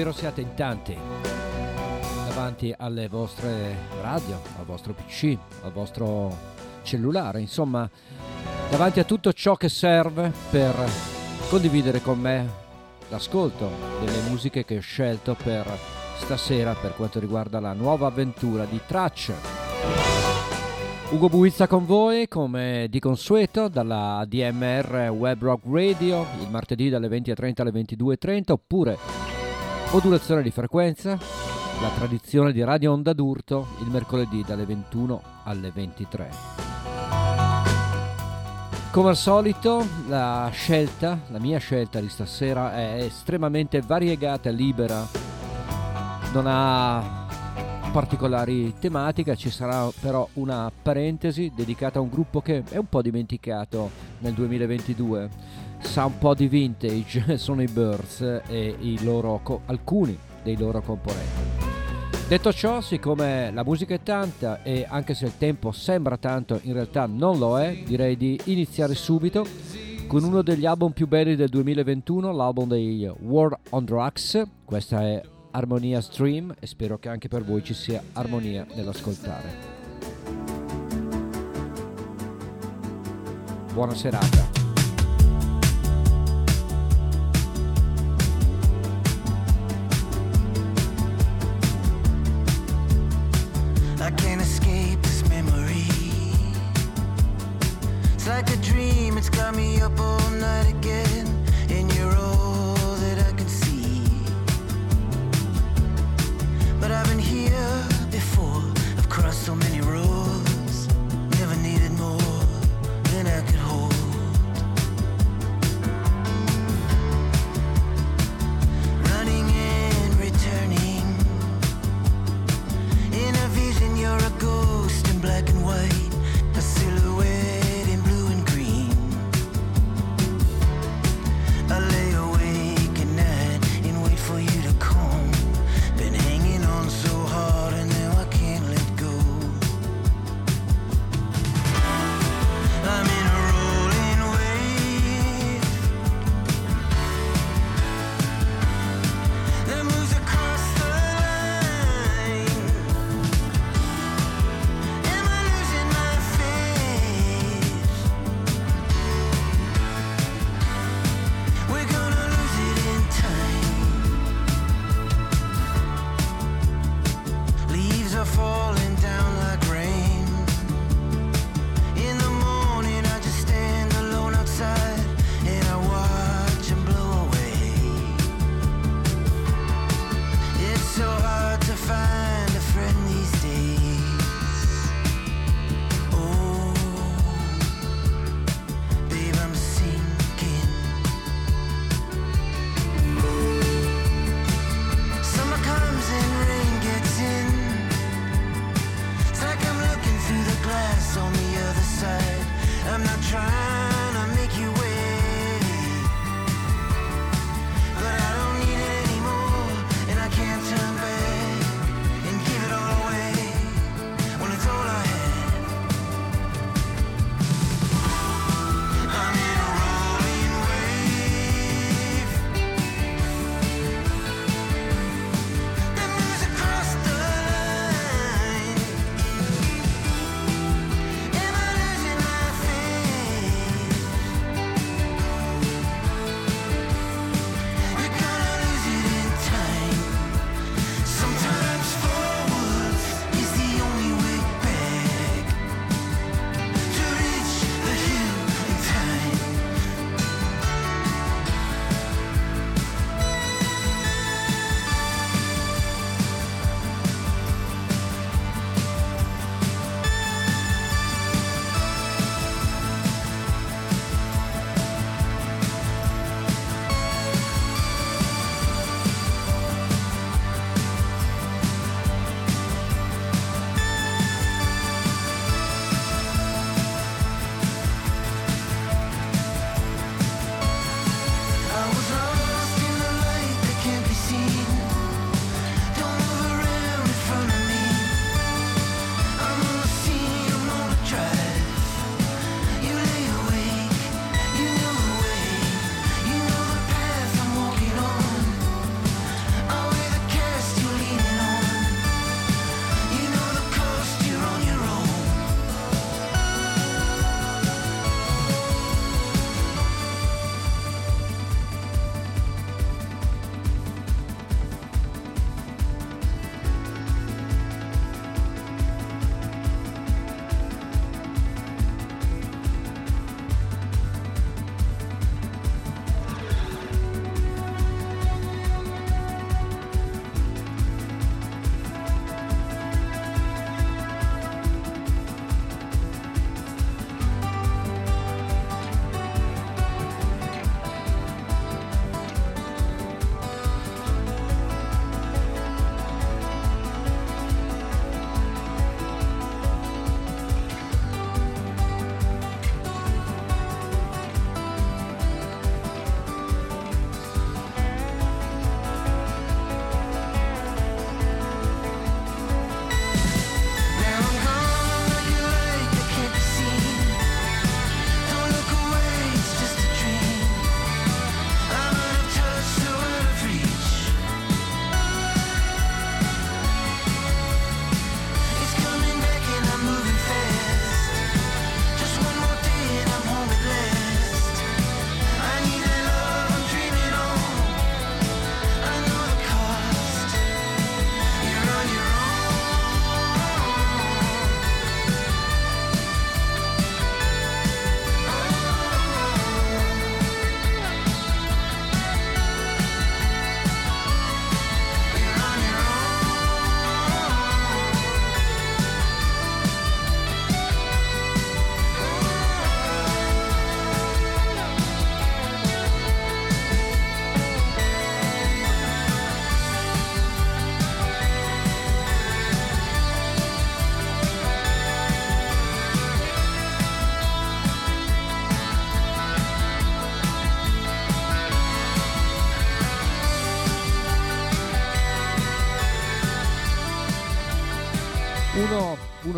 spero siate in tanti davanti alle vostre radio, al vostro PC, al vostro cellulare, insomma, davanti a tutto ciò che serve per condividere con me l'ascolto delle musiche che ho scelto per stasera per quanto riguarda la nuova avventura di Tracce. Ugo Buizza con voi come di consueto dalla DMR Web Rock Radio il martedì dalle 20.30 alle 22.30 oppure modulazione di frequenza, la tradizione di Radio Onda d'Urto il mercoledì dalle 21 alle 23. Come al solito la scelta, la mia scelta di stasera è estremamente variegata libera, non ha particolari tematiche, ci sarà però una parentesi dedicata a un gruppo che è un po' dimenticato nel 2022. Sa un po' di vintage, sono i Birds e i loro, alcuni dei loro componenti. Detto ciò, siccome la musica è tanta e anche se il tempo sembra tanto, in realtà non lo è, direi di iniziare subito con uno degli album più belli del 2021, l'album dei War on Drugs. Questa è Armonia Stream e spero che anche per voi ci sia armonia nell'ascoltare. Buona serata. I can't escape this memory. It's like a dream, it's got me up all night again. And you're all that I can see. But I've been here before, I've crossed so many black and white,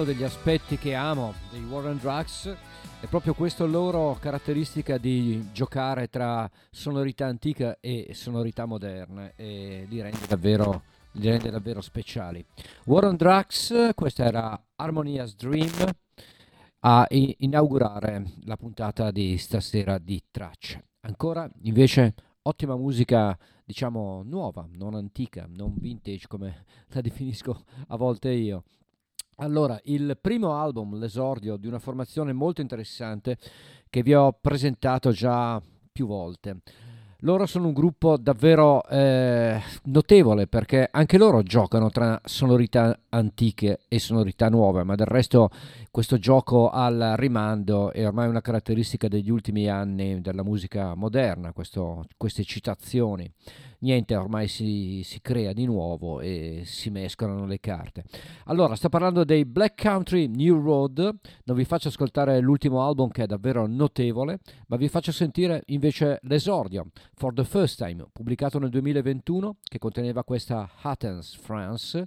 uno degli aspetti che amo dei Warren Drugs è proprio questa loro caratteristica di giocare tra sonorità antica e sonorità moderne e li rende davvero, li rende davvero speciali. Warren Drugs, questa era Harmonia's Dream, a inaugurare la puntata di stasera di Tracce. Ancora invece ottima musica diciamo nuova, non antica, non vintage come la definisco a volte io. Allora, il primo album, l'esordio di una formazione molto interessante che vi ho presentato già più volte. Loro sono un gruppo davvero eh, notevole perché anche loro giocano tra sonorità antiche e sonorità nuove, ma del resto questo gioco al rimando è ormai una caratteristica degli ultimi anni della musica moderna, questo, queste citazioni niente ormai si, si, crea di nuovo e si mescolano le carte. Allora, sto parlando dei Black Country New Road, non vi faccio ascoltare l'ultimo album che è davvero notevole, ma vi faccio sentire invece l'esordio, For the First Time, pubblicato nel 2021, che conteneva questa Hattens France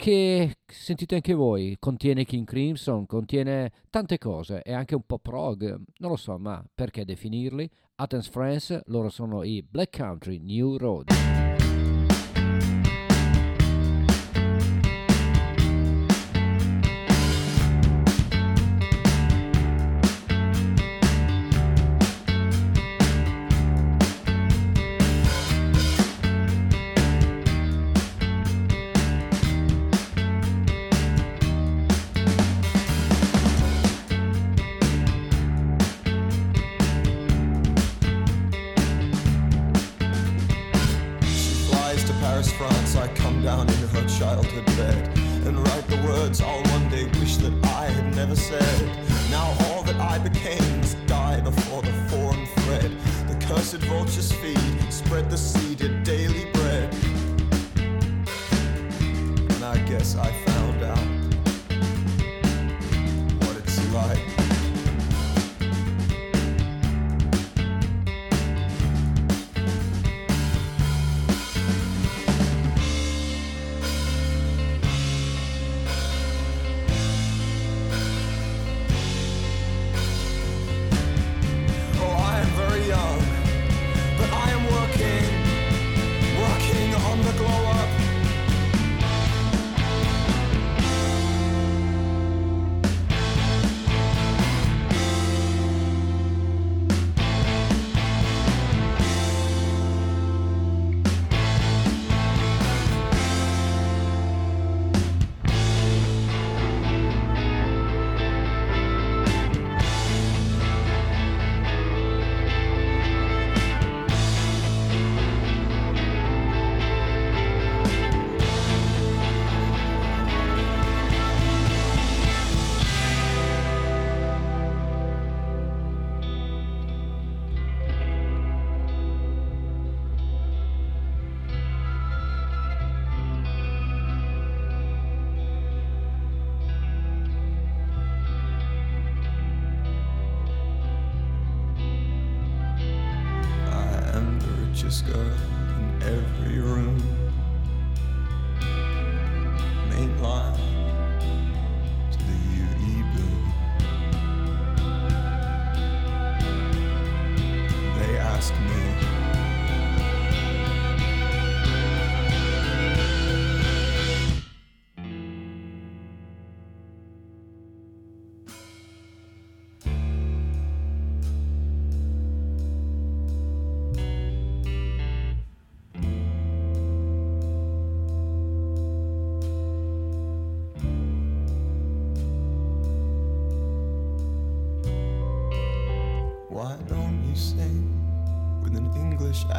che sentite anche voi, contiene King Crimson, contiene tante cose, è anche un po' prog, non lo so, ma perché definirli? Athens France, loro sono i Black Country New Road.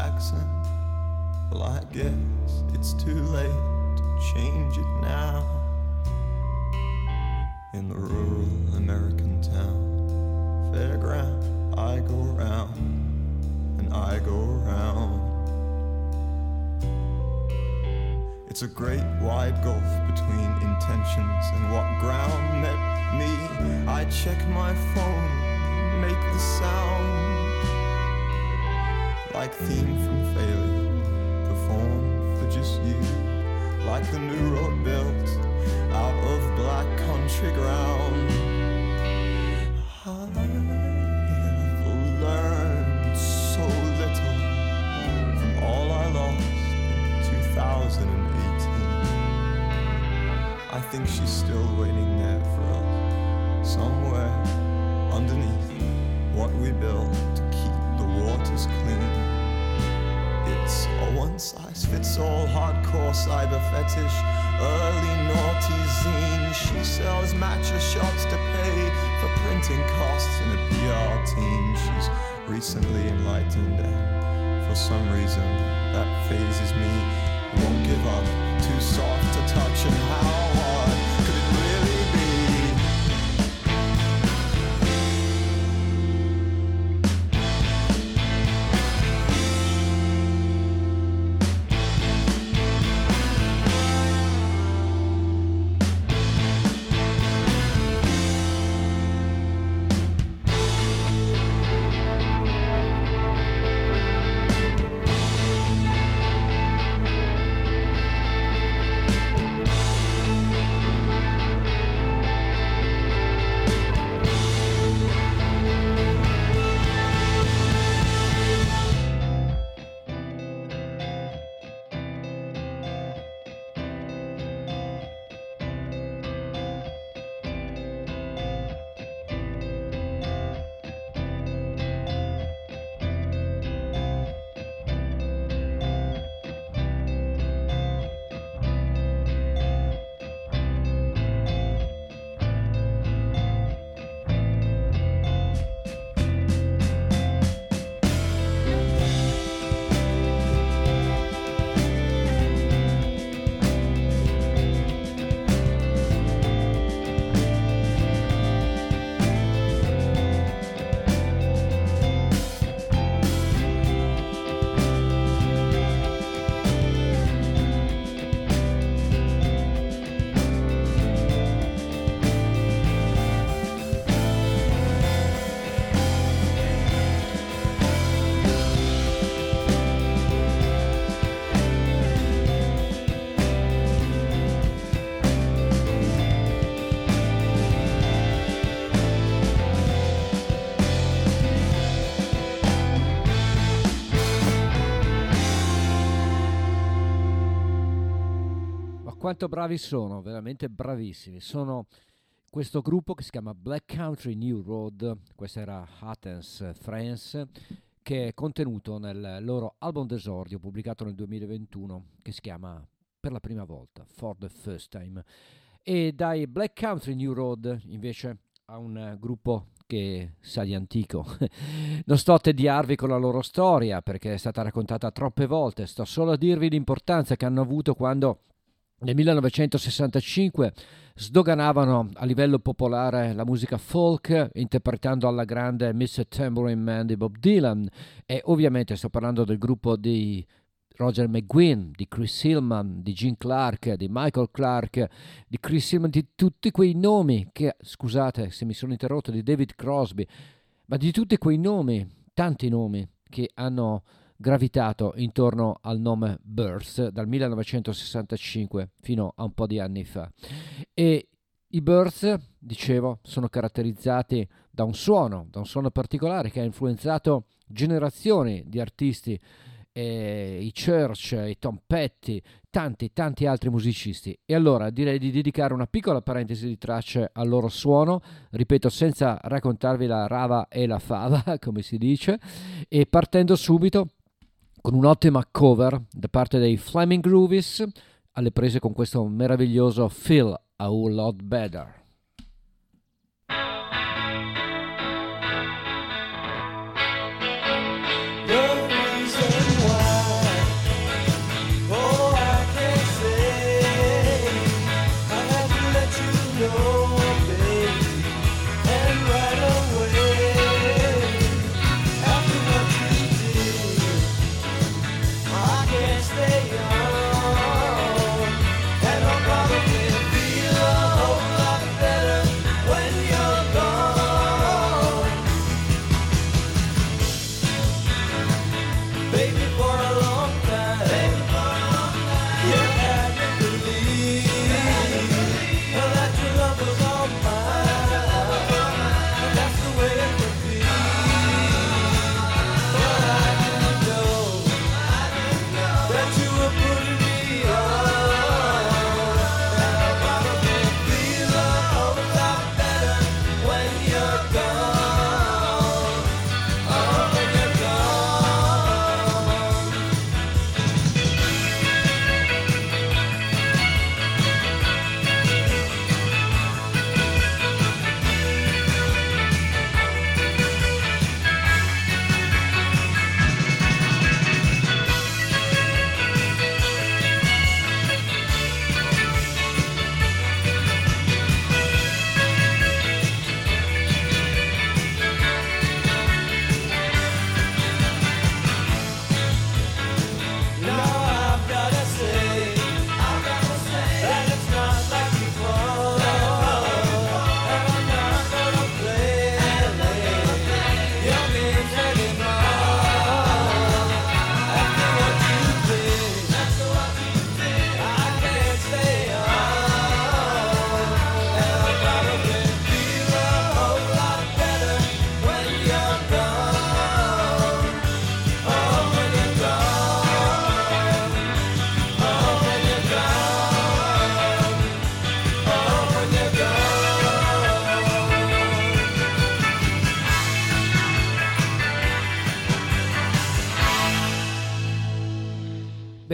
accent. Well, I guess it's too late to change it now. In the rural American town, fairground, I go round and I go round. It's a great wide gulf between intentions and what ground met me. I check my phone, make the sound like theme from failure, performed for just you, like the new road built out of black country ground. I have learned so little from all I lost in 2018. I think she's still waiting there for us, somewhere underneath what we built to keep the waters clean. It's a one size fits all hardcore cyber fetish, early naughty zine. She sells matcha shots to pay for printing costs in a PR team. She's recently enlightened, and for some reason that phases me. Won't give up, too soft to touch, and how quanto bravi sono, veramente bravissimi. Sono questo gruppo che si chiama Black Country New Road, questa era Athens, France, che è contenuto nel loro album d'esordio pubblicato nel 2021, che si chiama Per la prima volta, For the First Time. E dai Black Country New Road invece a un gruppo che sa di antico. non sto a tediarvi con la loro storia perché è stata raccontata troppe volte, sto solo a dirvi l'importanza che hanno avuto quando nel 1965 sdoganavano a livello popolare la musica folk interpretando alla grande Mr. Tambourine Man di Bob Dylan e ovviamente sto parlando del gruppo di Roger McGuinn, di Chris Hillman, di Gene Clark, di Michael Clark, di Chris Hillman, di tutti quei nomi che, scusate se mi sono interrotto, di David Crosby, ma di tutti quei nomi, tanti nomi che hanno gravitato intorno al nome Birth dal 1965 fino a un po' di anni fa. E i Birth, dicevo, sono caratterizzati da un suono, da un suono particolare che ha influenzato generazioni di artisti, eh, i Church, i Tom Petty, tanti, tanti altri musicisti. E allora direi di dedicare una piccola parentesi di tracce al loro suono, ripeto, senza raccontarvi la rava e la fava, come si dice, e partendo subito con un'ottima cover da parte dei Flaming Groovies alle prese con questo meraviglioso Feel a Whole Lot Better.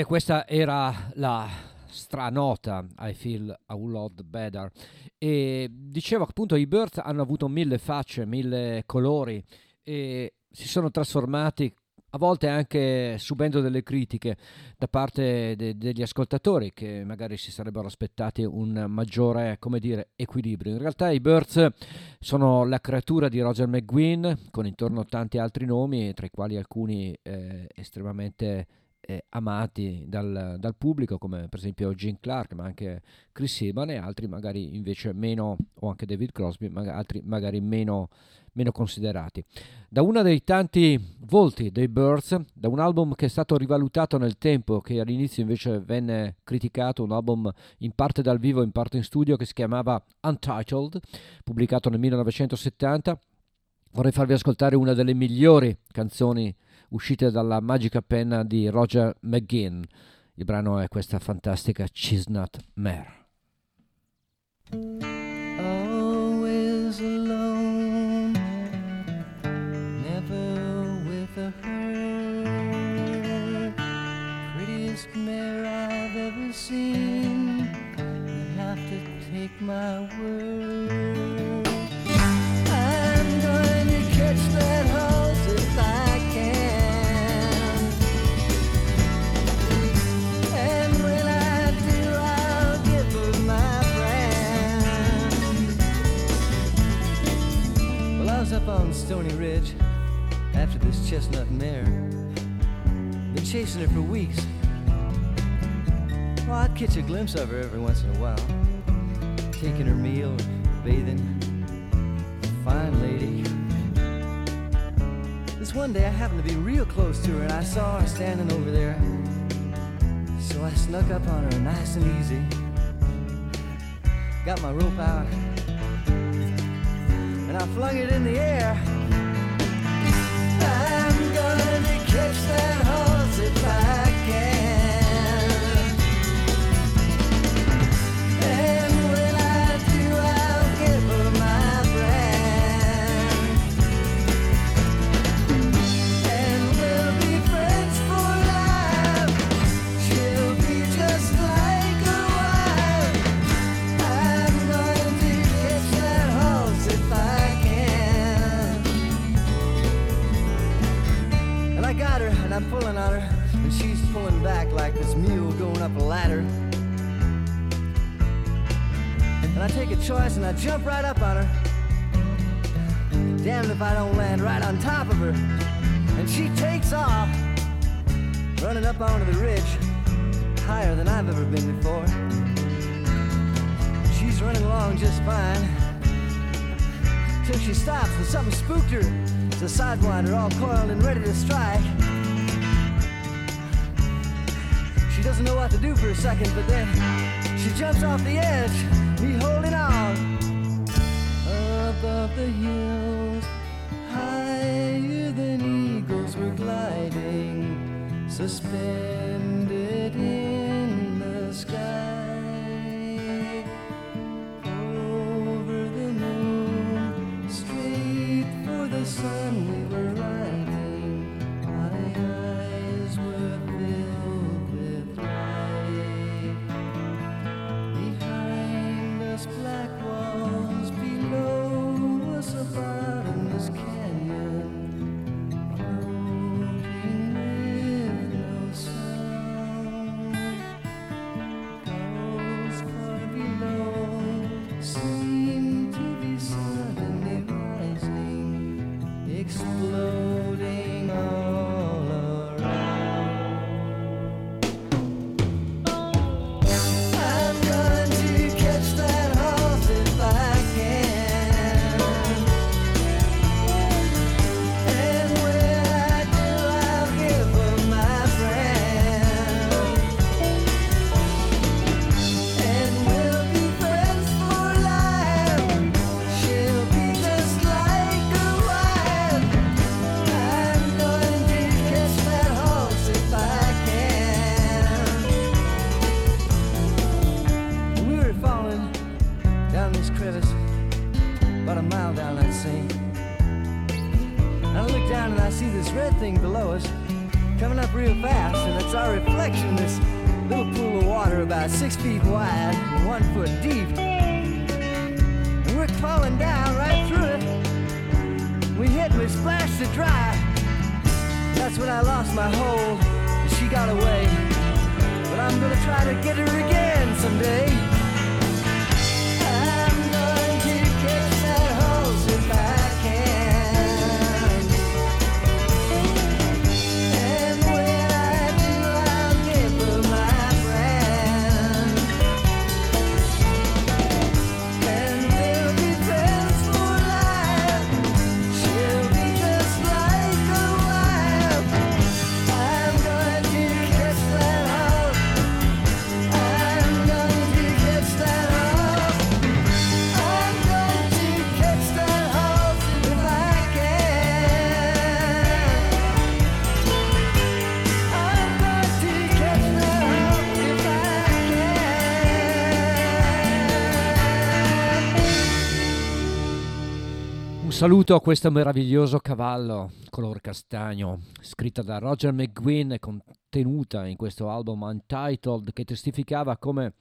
Questa era la stranota I Feel a Lot Better e dicevo appunto i Birds hanno avuto mille facce, mille colori e si sono trasformati a volte anche subendo delle critiche da parte de- degli ascoltatori che magari si sarebbero aspettati un maggiore, come dire, equilibrio. In realtà i Birds sono la creatura di Roger McGuinn con intorno tanti altri nomi, tra i quali alcuni eh, estremamente eh, amati dal, dal, pubblico, come per esempio Gene Clark, ma anche Chris Eban e altri magari invece meno, o anche David Crosby, ma altri magari meno meno considerati. Da uno dei tanti volti dei Birds, da un album che è stato rivalutato nel tempo, che all'inizio invece venne criticato, un album in parte dal vivo, in parte in studio, che si chiamava Untitled, pubblicato nel 1970, vorrei farvi ascoltare una delle migliori canzoni uscite dalla magica penna di Roger McGinn. Il brano è questa fantastica Chestnut Mare. Always alone. Prettiest mare I've ever seen. You have to take my word. On Stony Ridge after this chestnut mare. Been chasing her for weeks. Well, I'd catch a glimpse of her every once in a while. Taking her meal, bathing. Fine lady. This one day I happened to be real close to her and I saw her standing over there. So I snuck up on her nice and easy. Got my rope out. And I flung it in the air. I'm gonna catch that horse if I choice, and I jump right up on her. Damned if I don't land right on top of her. And she takes off, running up onto the ridge, higher than I've ever been before. She's running along just fine. Till she stops and something spooked her. It's a sidewinder all coiled and ready to strike. She doesn't know what to do for a second, but then she jumps off the edge, me holding on. Above the hills, higher than eagles were gliding, suspended in the sky. Saluto a questo meraviglioso cavallo color castagno, scritta da Roger McGuinn e contenuta in questo album Untitled che testificava come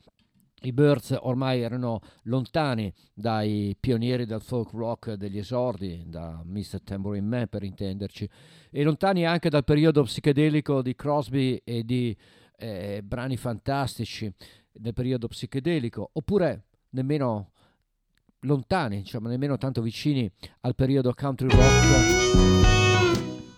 i Birds ormai erano lontani dai pionieri del folk rock degli esordi, da Mr. Tambourine Man per intenderci, e lontani anche dal periodo psichedelico di Crosby e di eh, brani fantastici del periodo psichedelico, oppure nemmeno lontani, diciamo nemmeno tanto vicini al periodo country rock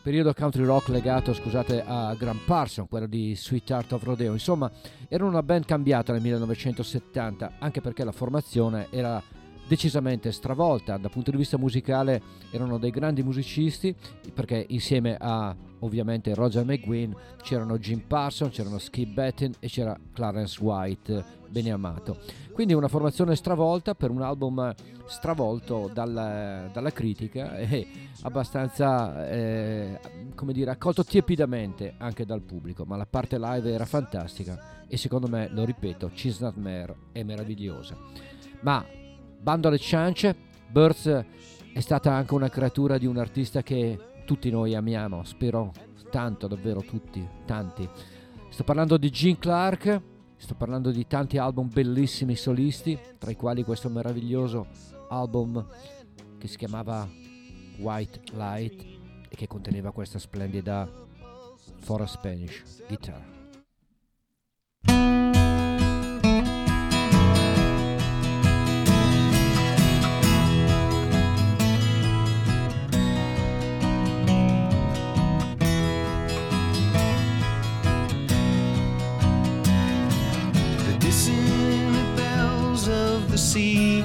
periodo country rock legato, scusate, a Graham Parson, quello di Sweetheart of Rodeo. Insomma, era una band cambiata nel 1970, anche perché la formazione era decisamente stravolta. Dal punto di vista musicale erano dei grandi musicisti perché insieme a ovviamente Roger McGuinn c'erano Jim Parson, c'erano Skip Bettin e c'era Clarence White bene amato. Quindi una formazione stravolta per un album stravolto dal- dalla critica e abbastanza eh, come dire accolto tiepidamente anche dal pubblico. Ma la parte live era fantastica e secondo me lo ripeto Chestnut Mare è meravigliosa. Ma bando alle ciance Birds è stata anche una creatura di un artista che tutti noi amiamo spero tanto davvero tutti tanti. Sto parlando di Gene Clark sto parlando di tanti album bellissimi solisti tra i quali questo meraviglioso album che si chiamava White Light e che conteneva questa splendida For a Spanish guitar who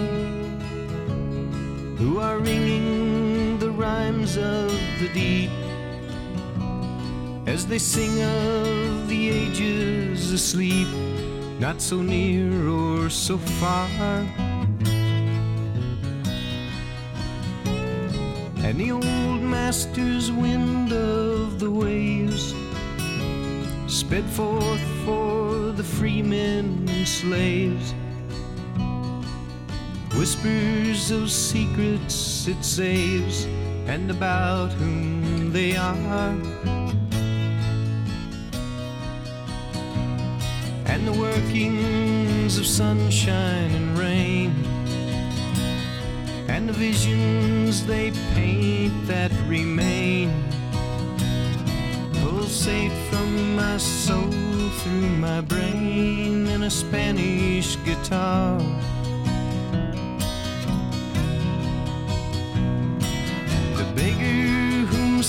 are ringing the rhymes of the deep as they sing of the ages asleep not so near or so far and the old master's wind of the waves sped forth for the free men and slaves. Whispers of secrets it saves, and about whom they are. And the workings of sunshine and rain, and the visions they paint that remain pulsate from my soul through my brain in a Spanish guitar.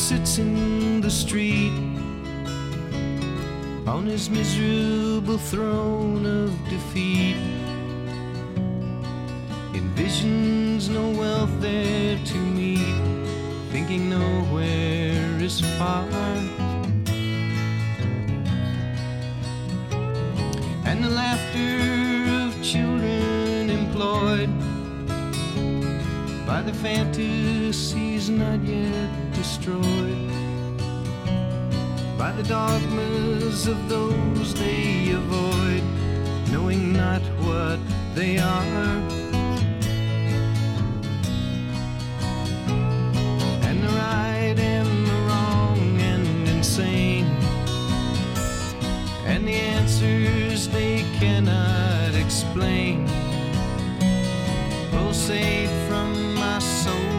Sits in the street on his miserable throne of defeat envisions no wealth there to meet, thinking nowhere is far. and the laughter of children employed by the fantasies not yet destroyed by the dogmas of those they avoid, knowing not what they are. And the right and the wrong and insane, and the answers they cannot explain oh, pulsate from my soul.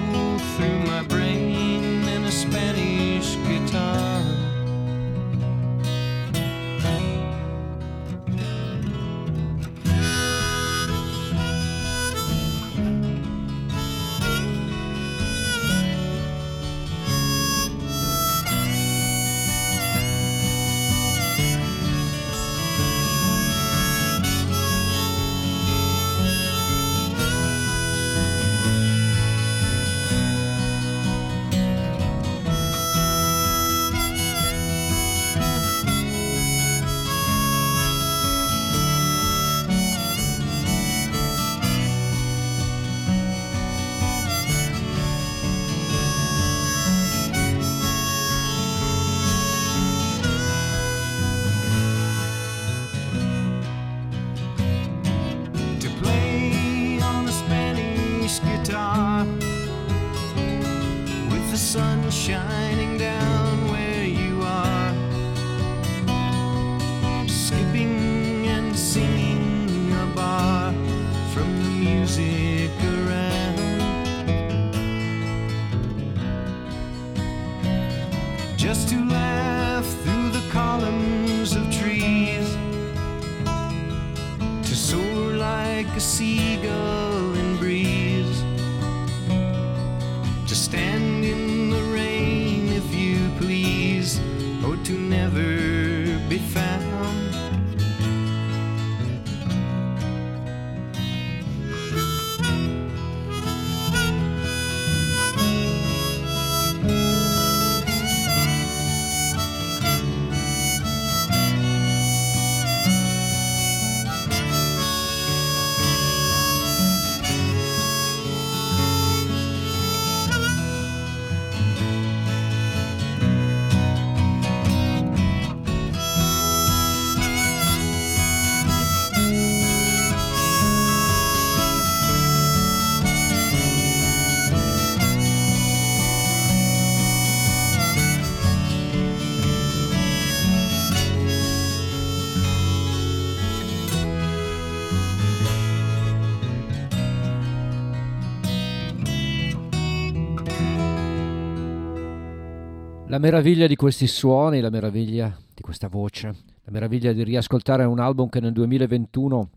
La meraviglia di questi suoni, la meraviglia di questa voce, la meraviglia di riascoltare un album che nel 2021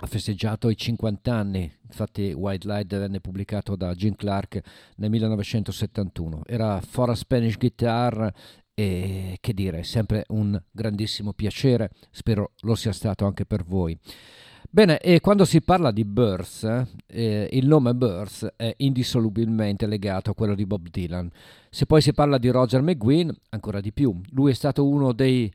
ha festeggiato i 50 anni. Infatti White Light venne pubblicato da Jim Clark nel 1971. Era For a Spanish Guitar e che dire, sempre un grandissimo piacere, spero lo sia stato anche per voi. Bene, e quando si parla di Birth, eh, il nome Birth è indissolubilmente legato a quello di Bob Dylan. Se poi si parla di Roger McGuinn, ancora di più. Lui è stato uno degli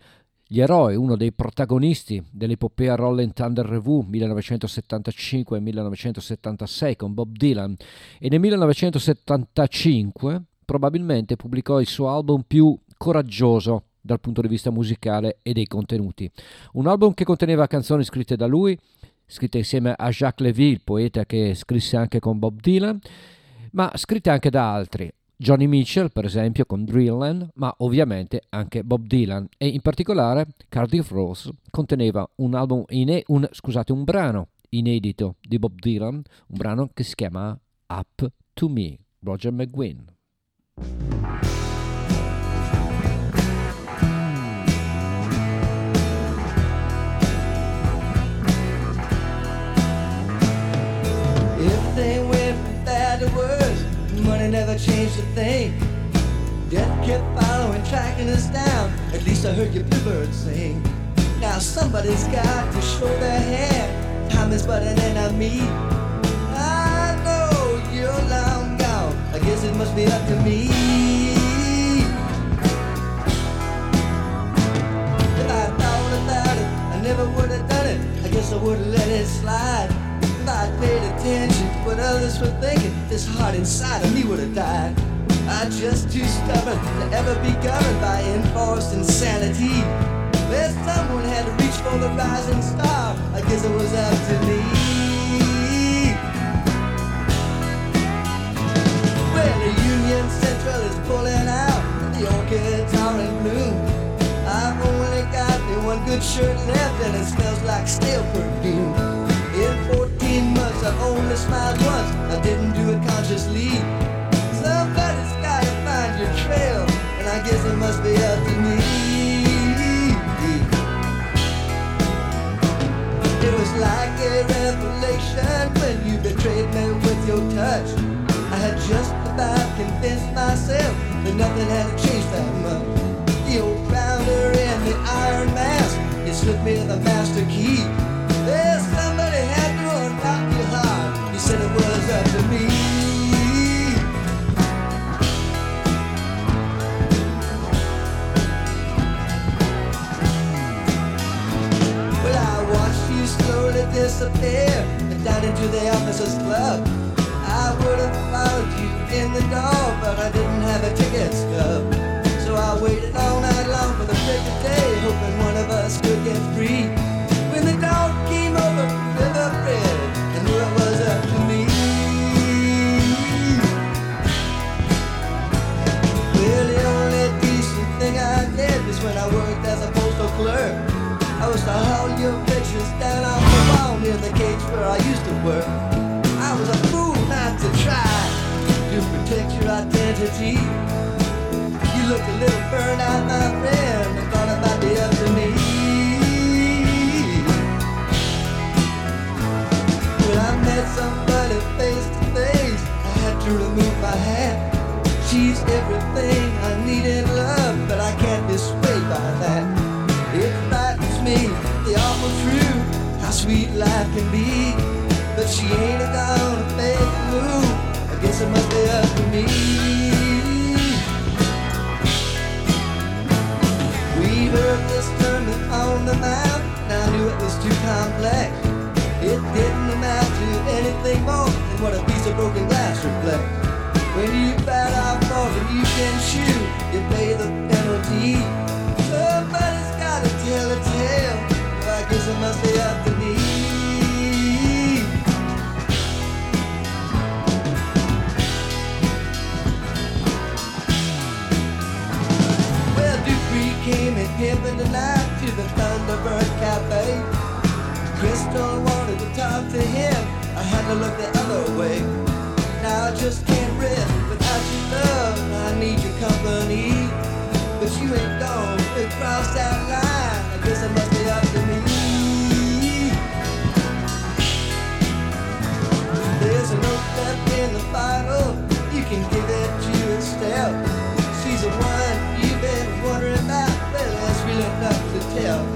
eroi, uno dei protagonisti dell'epopea Rolling Thunder Revue 1975 e 1976 con Bob Dylan e nel 1975 probabilmente pubblicò il suo album più coraggioso dal punto di vista musicale e dei contenuti. Un album che conteneva canzoni scritte da lui, scritte insieme a Jacques il poeta che scrisse anche con Bob Dylan, ma scritte anche da altri. Johnny Mitchell, per esempio, con Drillland, ma ovviamente anche Bob Dylan e in particolare Cardiff Rose conteneva un, album ine- un, scusate, un brano inedito di Bob Dylan, un brano che si chiama Up to Me, Roger McGuinn. Never changed a thing. Death kept following, tracking us down. At least I heard your bluebird sing. Now somebody's got to show their hand. Time is but an enemy. I know you're long gone. I guess it must be up to me. If I thought about it, I never would have done it. I guess I would have let it slide. I paid attention to what others were thinking, this heart inside of me would have died. I'm just too stubborn to ever be governed by enforced insanity. Well, someone had to reach for the rising star. I guess it was up to me. Well, the Union Central is pulling out. The orchids are in bloom. I've only got me one good shirt left, and it smells like stale perfume. In 14 months, I only smiled once. I didn't do it consciously. Somebody's gotta find your trail, and I guess it must be up to me. It was like a revelation when you betrayed me with your touch. I had just about convinced myself that nothing had changed that much. The old founder in the iron mask, it slipped me the master key. Well, hoping one of us could get free. When the dog came over from River clerk. I was to haul your pictures down off the wall near the cage where I used to work. I was a fool not to try to protect your identity. You looked a little burned out, my friend. I thought it might be up to me. When I met somebody face to face, I had to remove my hat. She's everything I need in love, but I can't be swayed by that. Me, the awful truth, how sweet life can be. But she ain't gonna fake a move. I guess it must be up to me. We heard this tournament on the map, and I knew it was too complex. It didn't amount to anything more than what a piece of broken glass reflects. When you bat off more than you can shoot, you pay the penalty. Tell a tale. Well, I guess it must be up to me. Well, Dupree came and pimping tonight to the Thunderbird Cafe. Crystal wanted to talk to him. I had to look the other way. Now I just can't rest without your love. I need your company. But you ain't gone across that line. I guess it must be up to me. There's a note left in the bottle. You can give it to Estelle. She's the one you've been wondering about. Well, there's really nothing to tell.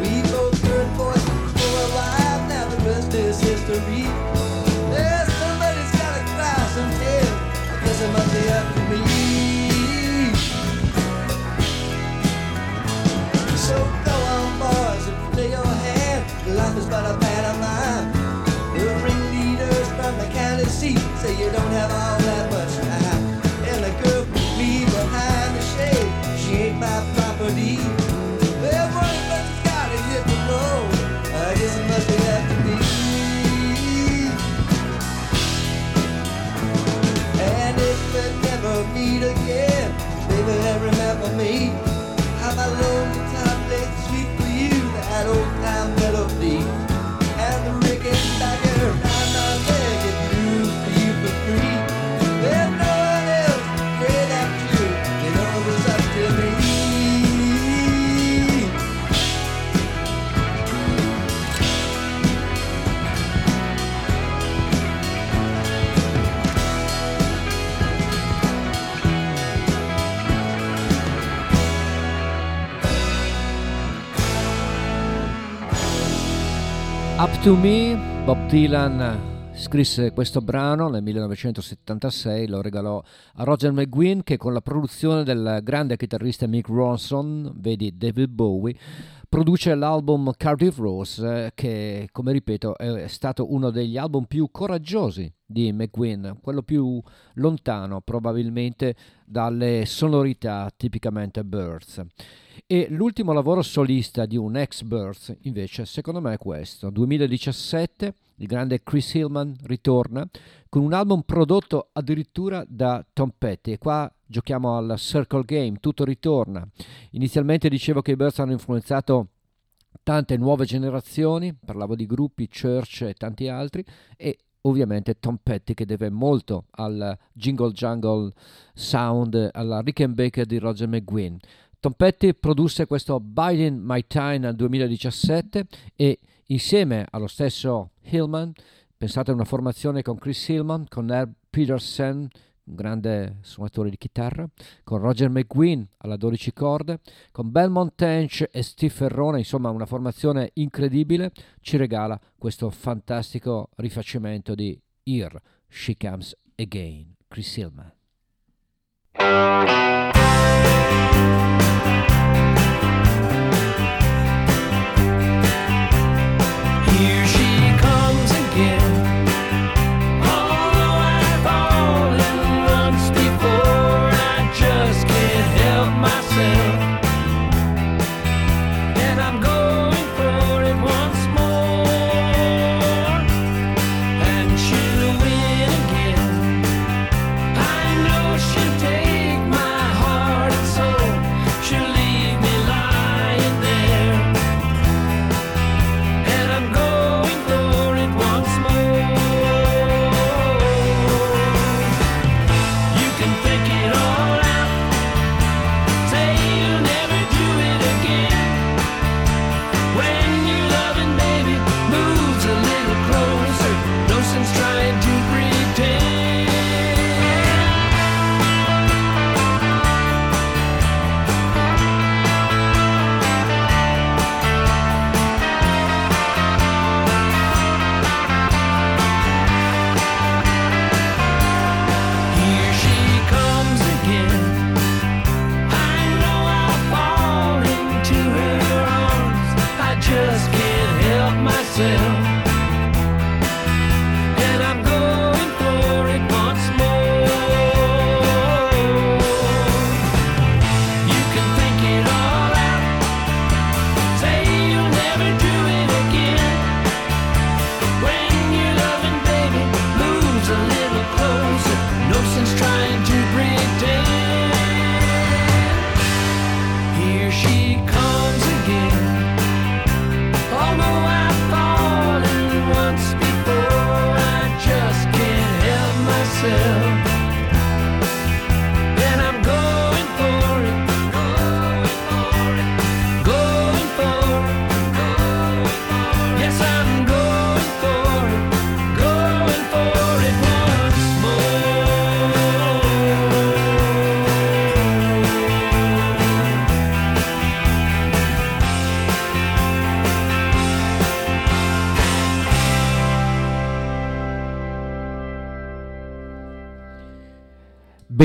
We both heard voices for a while. Now the rest is history. Yeah, somebody's gotta cry some tears. I guess it must be up to me. So go on, boys, and play your hand. Life is but a pantomime. The ringleaders from the county seat say you don't have all to Me, Bob Dylan scrisse questo brano nel 1976, lo regalò a Roger McGuinn che con la produzione del grande chitarrista Mick Ronson, vedi David Bowie, produce l'album Cardiff Rose eh, che, come ripeto, è stato uno degli album più coraggiosi di McGuinn, quello più lontano probabilmente dalle sonorità tipicamente Birds. E l'ultimo lavoro solista di un ex Birds, invece, secondo me è questo. 2017, il grande Chris Hillman ritorna con un album prodotto addirittura da Tom Petty. E qua giochiamo al Circle Game, tutto ritorna. Inizialmente dicevo che i Birds hanno influenzato tante nuove generazioni, parlavo di gruppi, Church e tanti altri, e ovviamente Tom Petty che deve molto al jingle jungle sound, alla Rickenbacker di Roger McGuinn. Tom Petty produsse questo Biding My Time nel 2017 e insieme allo stesso Hillman, pensate a una formazione con Chris Hillman, con Herb Peterson, un grande suonatore di chitarra, con Roger McGuinn alla 12 corde, con Belmont Tench e Steve Ferrone, insomma una formazione incredibile, ci regala questo fantastico rifacimento di Here She Comes Again, Chris Hillman.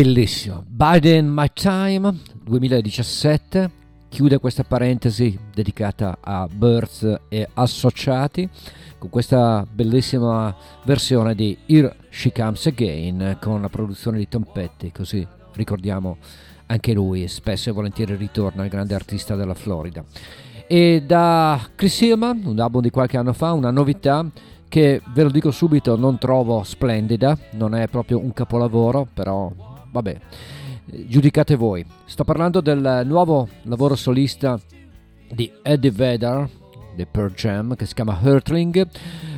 Bellissimo. Biden My Time 2017 chiude questa parentesi dedicata a Birds e associati con questa bellissima versione di Here She Comes Again con la produzione di Tom Petty, così ricordiamo anche lui spesso e volentieri ritorna il grande artista della Florida. E da Chris Hillman, un album di qualche anno fa, una novità che ve lo dico subito non trovo splendida, non è proprio un capolavoro, però vabbè, giudicate voi. Sto parlando del nuovo lavoro solista di Eddie Vedder, di Pearl Jam, che si chiama Hurtling,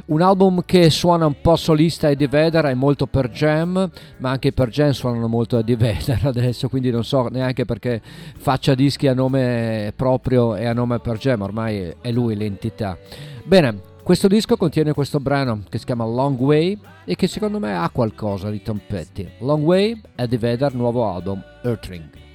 un album che suona un po' solista Eddie Vedder, è molto per Jam, ma anche per Jam suonano molto Eddie Vedder adesso, quindi non so neanche perché faccia dischi a nome proprio e a nome per Jam, ormai è lui l'entità. Bene, questo disco contiene questo brano che si chiama Long Way e che secondo me ha qualcosa di Tom Petty. Long Way, Eddie Vedder, nuovo album, Earthring.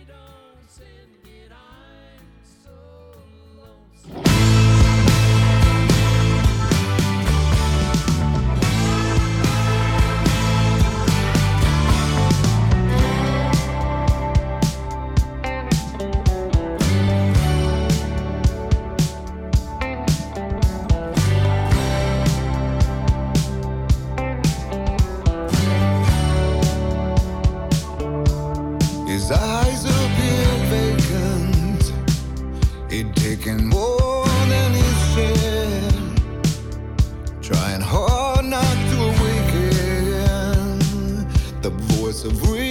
ce bruit.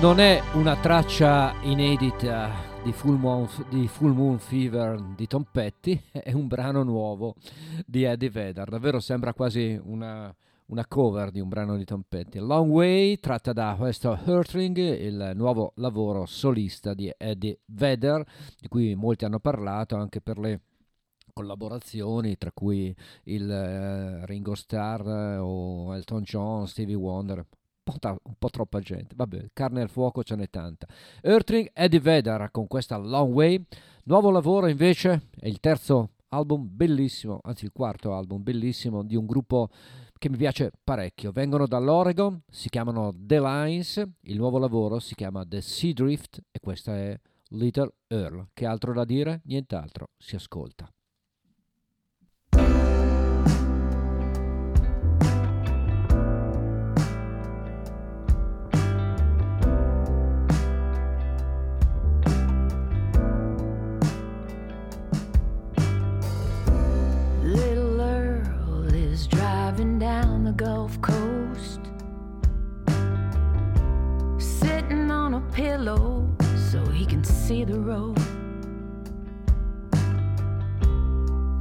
Non è una traccia inedita di Full, Moon, di Full Moon Fever di Tom Petty, è un brano nuovo di Eddie Vedder. Davvero sembra quasi una, una cover di un brano di Tom Petty. Long Way, tratta da questo Hurtling, il nuovo lavoro solista di Eddie Vedder, di cui molti hanno parlato anche per le collaborazioni, tra cui il eh, Ringo Starr eh, o Elton John, Stevie Wonder, un po' troppa gente. Vabbè, carne al fuoco ce n'è tanta. Earthling Eddie Vedder con questa Long Way. Nuovo lavoro invece è il terzo album bellissimo, anzi il quarto album bellissimo di un gruppo che mi piace parecchio. Vengono dall'Oregon, si chiamano The Lines, il nuovo lavoro si chiama The Sea Drift e questa è Little Earl. Che altro da dire? Nient'altro, si ascolta. Gulf Coast, sitting on a pillow so he can see the road.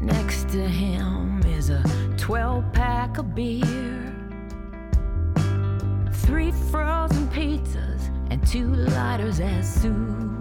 Next to him is a 12 pack of beer, three frozen pizzas, and two lighters as soup.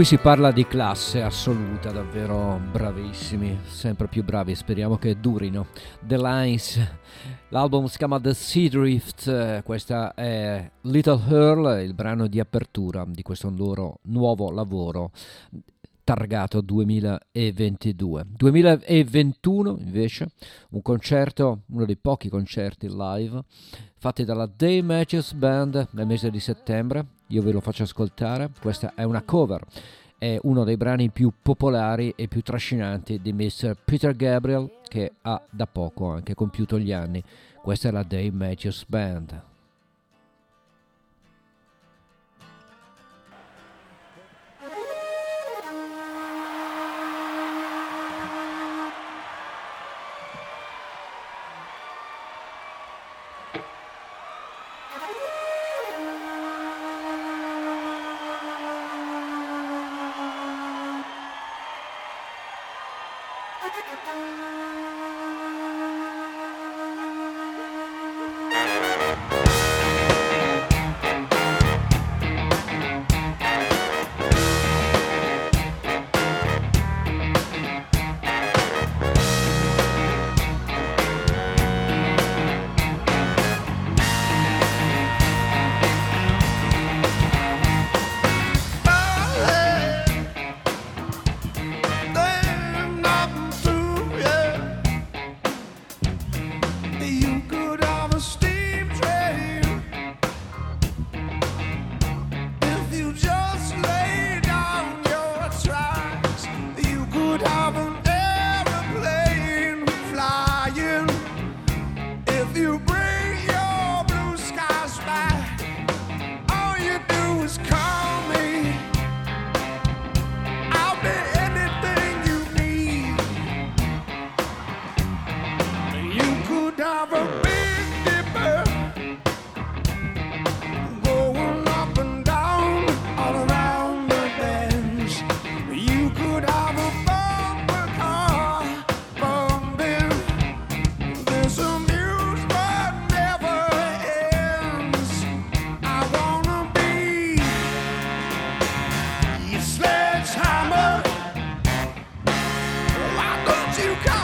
Qui si parla di classe assoluta, davvero bravissimi, sempre più bravi, speriamo che durino. The Lines, l'album si chiama The Sea Drift, questa è Little Earl, il brano di apertura di questo loro nuovo lavoro targato 2022. 2021 invece un concerto, uno dei pochi concerti live fatti dalla Day Matches Band nel mese di settembre. Io ve lo faccio ascoltare. Questa è una cover, è uno dei brani più popolari e più trascinanti di Mr. Peter Gabriel che ha da poco anche compiuto gli anni. Questa è la Day Matches Band. you got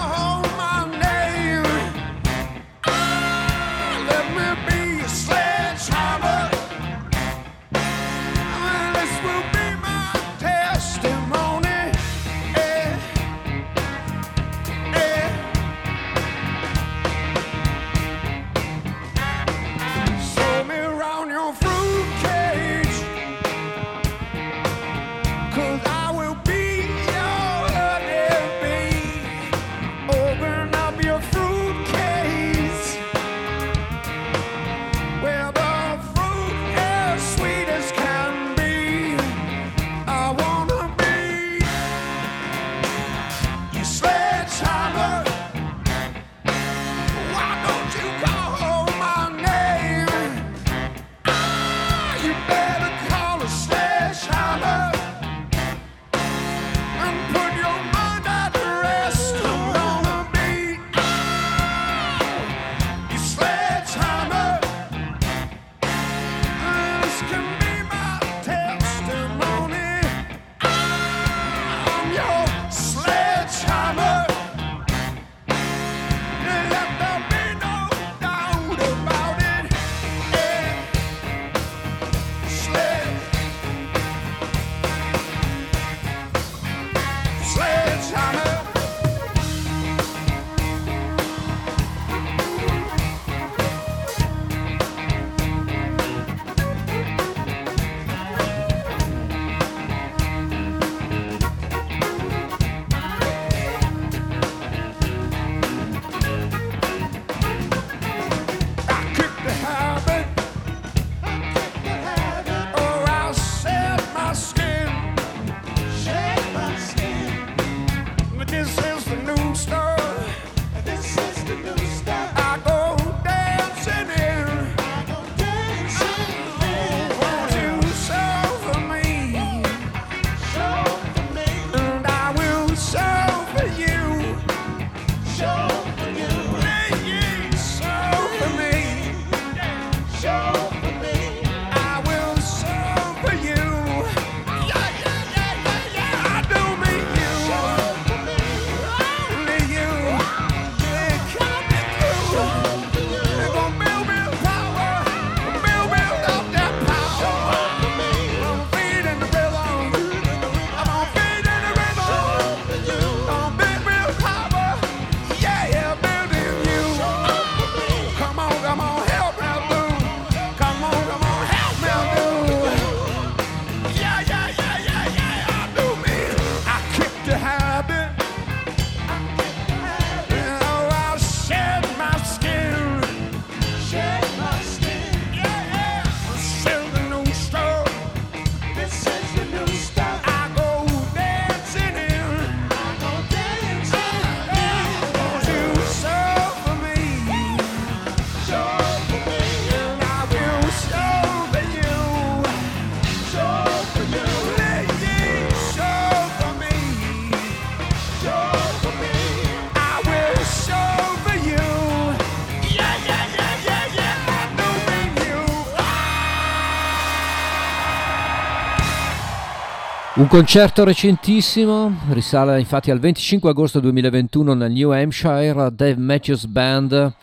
Un concerto recentissimo, risale infatti al 25 agosto 2021 nel New Hampshire, Dave Matthews Band,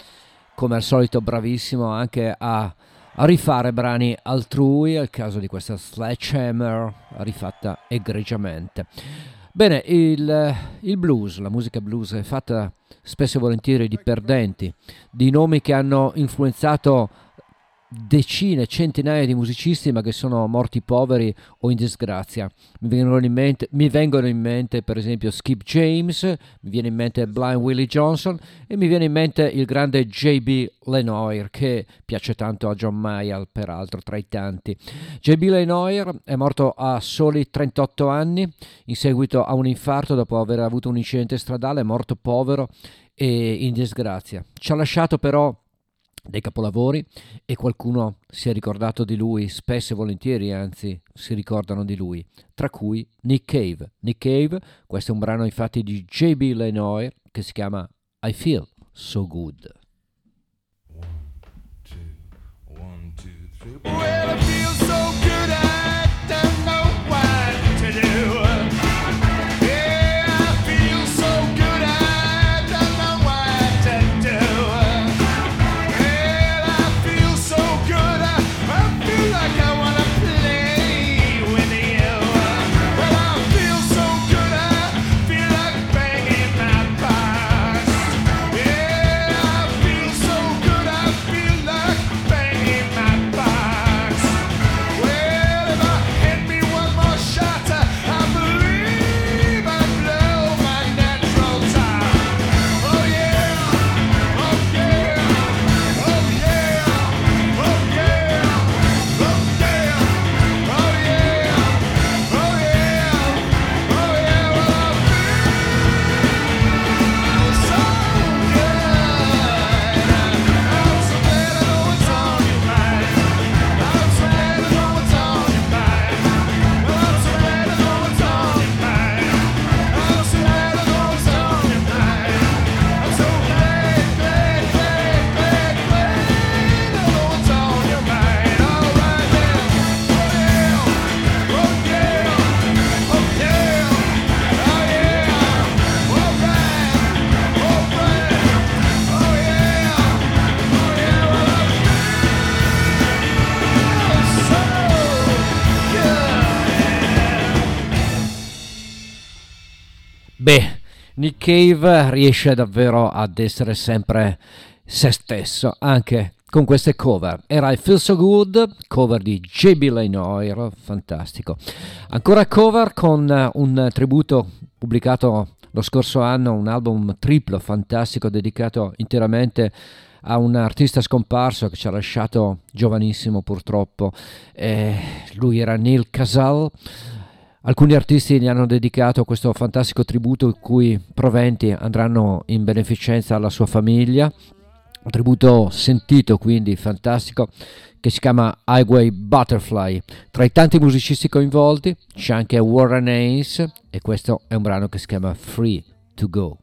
come al solito bravissimo anche a, a rifare brani altrui, il caso di questa Sledgehammer rifatta egregiamente. Bene, il, il blues, la musica blues è fatta spesso e volentieri di perdenti, di nomi che hanno influenzato decine, centinaia di musicisti ma che sono morti poveri o in disgrazia. Mi vengono in mente, vengono in mente per esempio Skip James, mi viene in mente Blind Willie Johnson e mi viene in mente il grande JB Lenoir che piace tanto a John Mayall peraltro tra i tanti. JB Lenoir è morto a soli 38 anni in seguito a un infarto dopo aver avuto un incidente stradale, morto povero e in disgrazia. Ci ha lasciato però dei capolavori e qualcuno si è ricordato di lui, spesso e volentieri anzi si ricordano di lui, tra cui Nick Cave. Nick Cave, questo è un brano infatti di JB Lenoir che si chiama I Feel So Good. One, two, three. Well, Nick Cave riesce davvero ad essere sempre se stesso, anche con queste cover. Era I Feel So Good, cover di J.B. Lenoir, fantastico. Ancora cover con un tributo pubblicato lo scorso anno, un album triplo fantastico dedicato interamente a un artista scomparso che ci ha lasciato giovanissimo purtroppo. Eh, lui era Neil Casal. Alcuni artisti gli hanno dedicato questo fantastico tributo i cui proventi andranno in beneficenza alla sua famiglia. Un tributo sentito, quindi fantastico, che si chiama Highway Butterfly. Tra i tanti musicisti coinvolti c'è anche Warren Haynes e questo è un brano che si chiama Free to Go.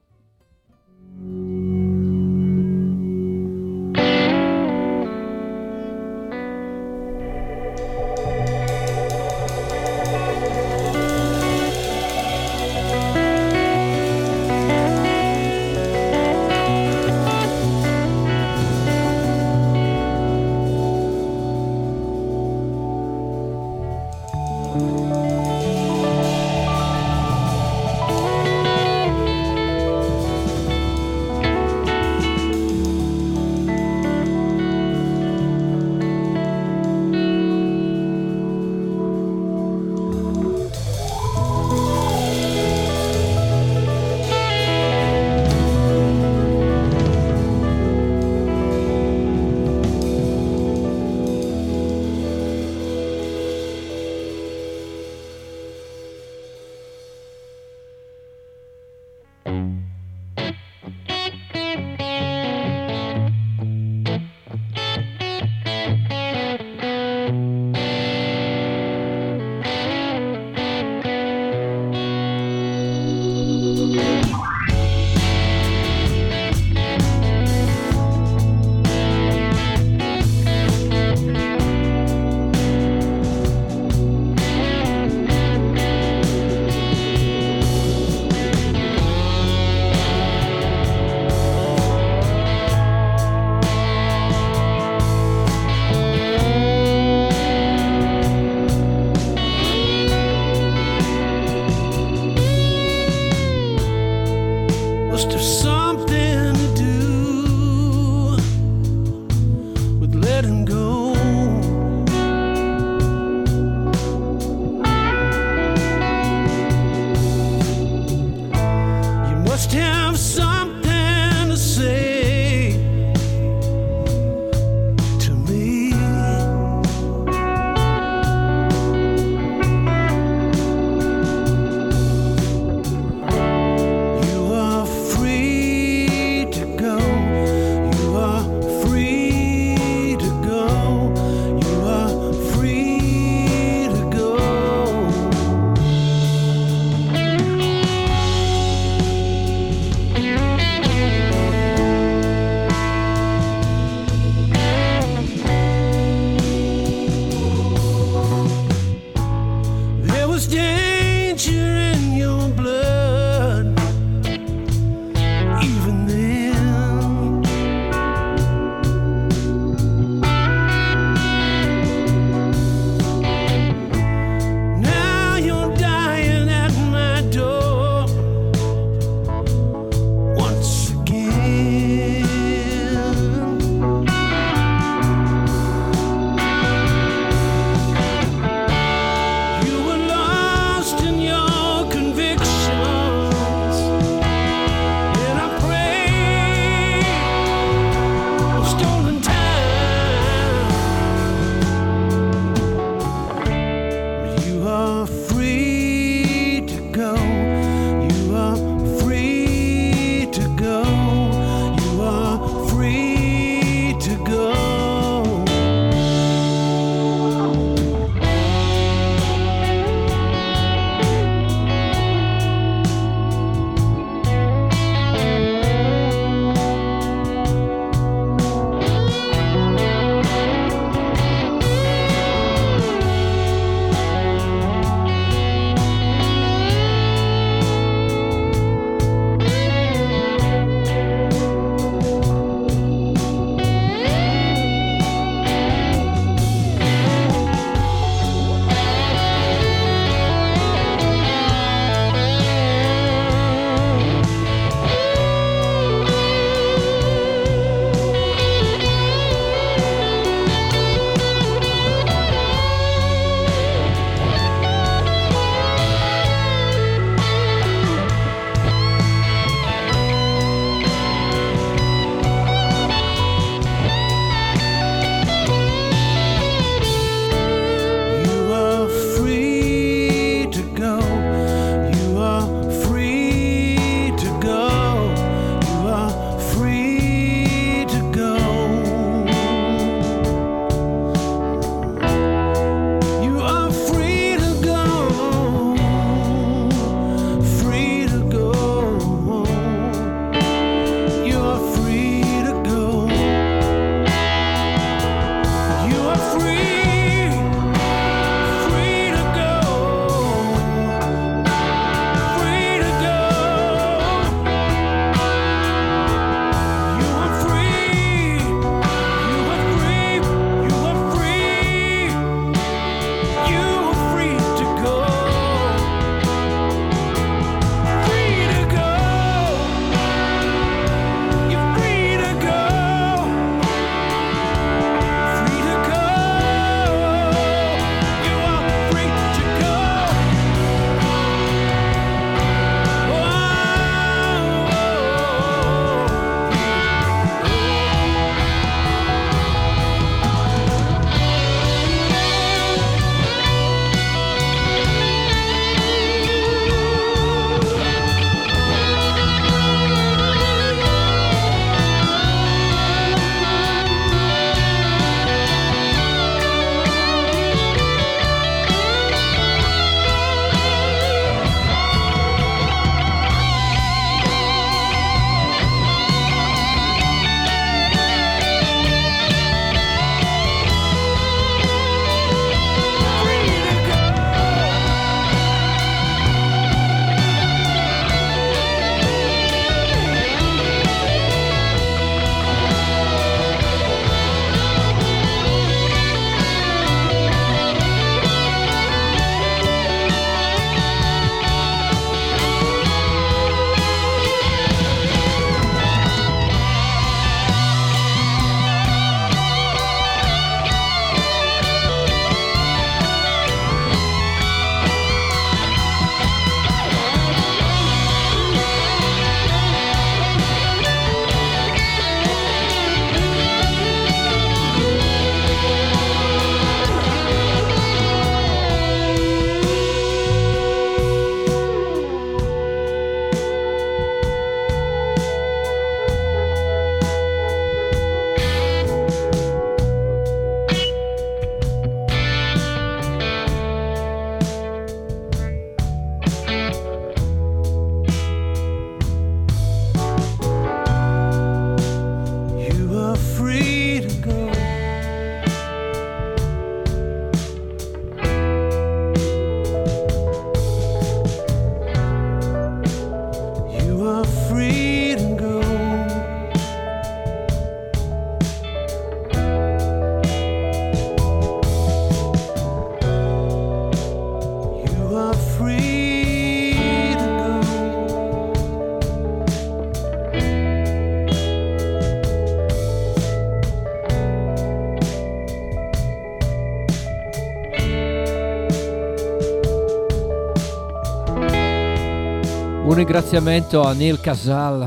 ringraziamento a Neil Casal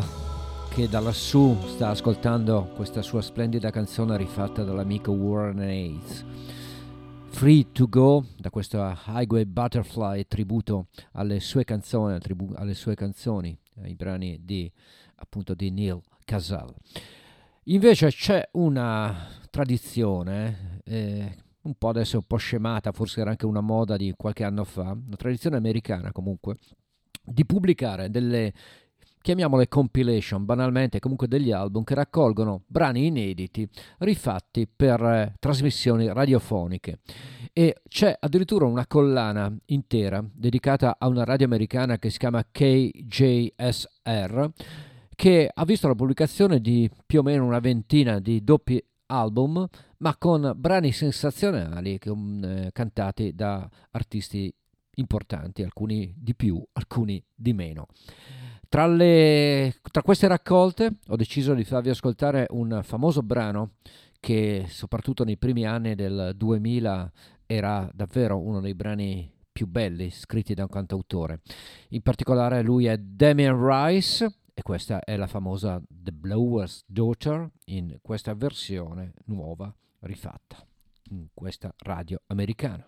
che da lassù sta ascoltando questa sua splendida canzone rifatta dall'amico Warren Hayes. Free to Go, da questo Highway Butterfly, tributo alle sue canzoni, tribu- alle sue canzoni eh, ai brani di, appunto, di Neil Casal. Invece c'è una tradizione, eh, un po' adesso un po' scemata, forse era anche una moda di qualche anno fa, una tradizione americana comunque, di pubblicare delle chiamiamole compilation, banalmente comunque degli album che raccolgono brani inediti rifatti per eh, trasmissioni radiofoniche. E c'è addirittura una collana intera dedicata a una radio americana che si chiama KJSR che ha visto la pubblicazione di più o meno una ventina di doppi album, ma con brani sensazionali mm, eh, cantati da artisti importanti, alcuni di più, alcuni di meno. Tra, le, tra, queste raccolte ho deciso di farvi ascoltare un famoso brano che soprattutto nei primi anni del 2000 era davvero uno dei brani più belli scritti da un cantautore. In particolare lui è Damien Rice e questa è la famosa The Blower's Daughter in questa versione nuova rifatta in questa radio americana.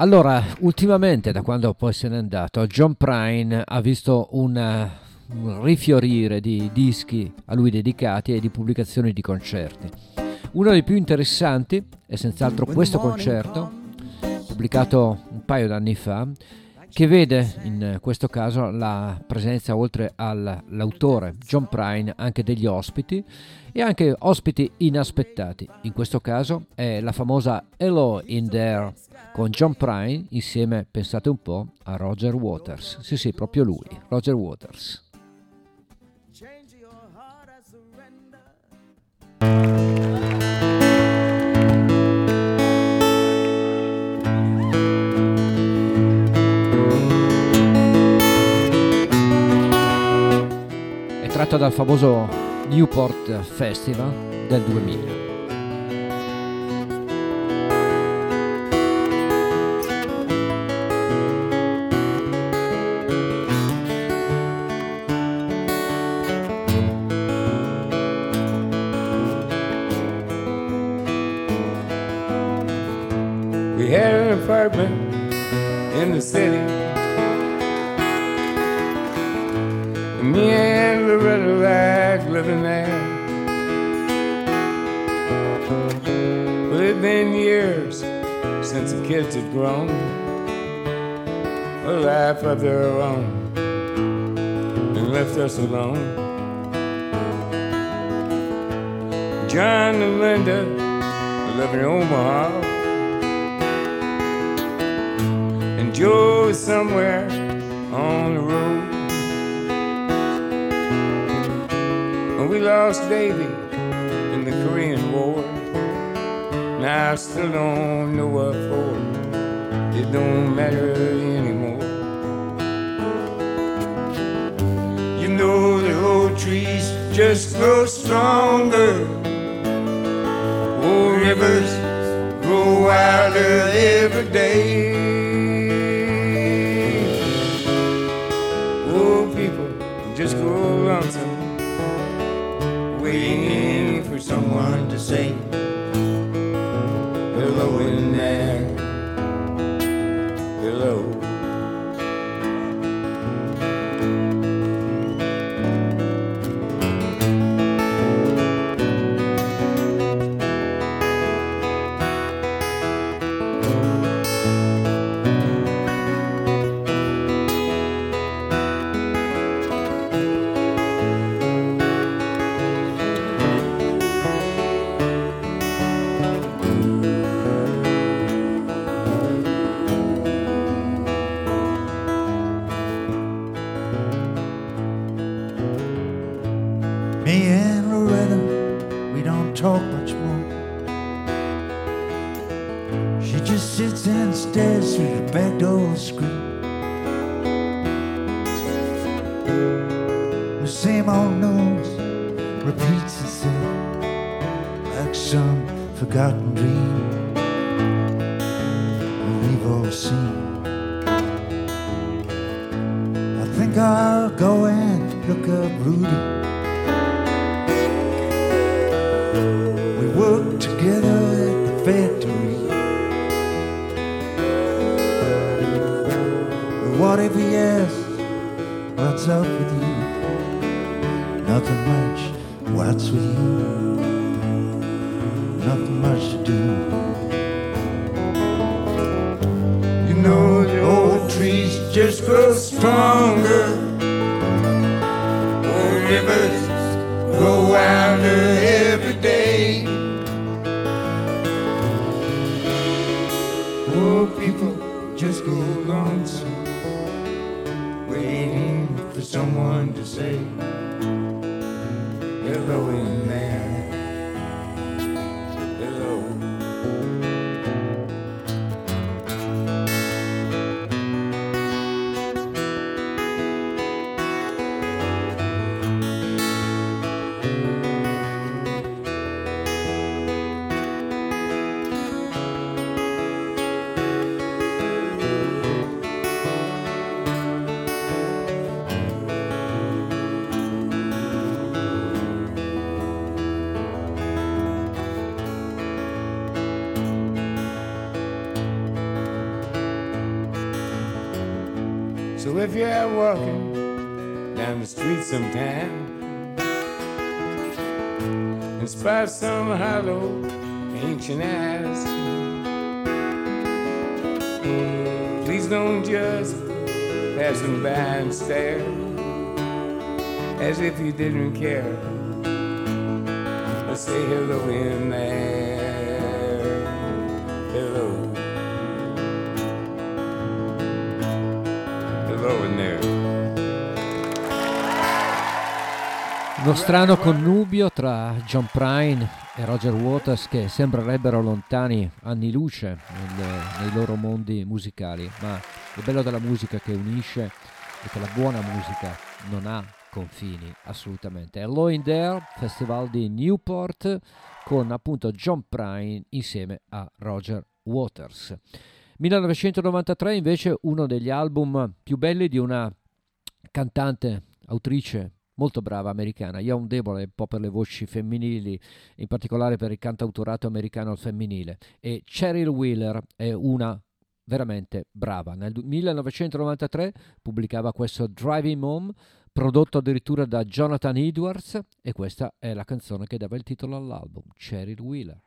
Allora, ultimamente, da quando poi se n'è andato, John Prine ha visto una, un rifiorire di dischi a lui dedicati e di pubblicazioni di concerti. Uno dei più interessanti è senz'altro questo concerto, pubblicato un paio d'anni fa, che vede in questo caso la presenza, oltre all'autore John Prine, anche degli ospiti, e anche ospiti inaspettati. In questo caso è la famosa Hello in There con John Prine insieme, pensate un po', a Roger Waters. Sì, sì, proprio lui, Roger Waters. È tratto dal famoso Newport Festival del 2000. so long. Just grow stronger. Old rivers grow wilder every day. Uno strano connubio tra John Prine e Roger Waters che sembrerebbero lontani anni luce nel- nei loro mondi musicali, ma il bello della musica che unisce è che la buona musica non ha confini assolutamente. Hello in There, festival di Newport con appunto John Prine insieme a Roger Waters. 1993 invece uno degli album più belli di una cantante, autrice molto brava americana. Io ho un debole un po' per le voci femminili, in particolare per il cantautorato americano al femminile. E Cheryl Wheeler è una veramente brava. Nel du- 1993 pubblicava questo Driving Home, prodotto addirittura da Jonathan Edwards, e questa è la canzone che dava il titolo all'album, Cheryl Wheeler.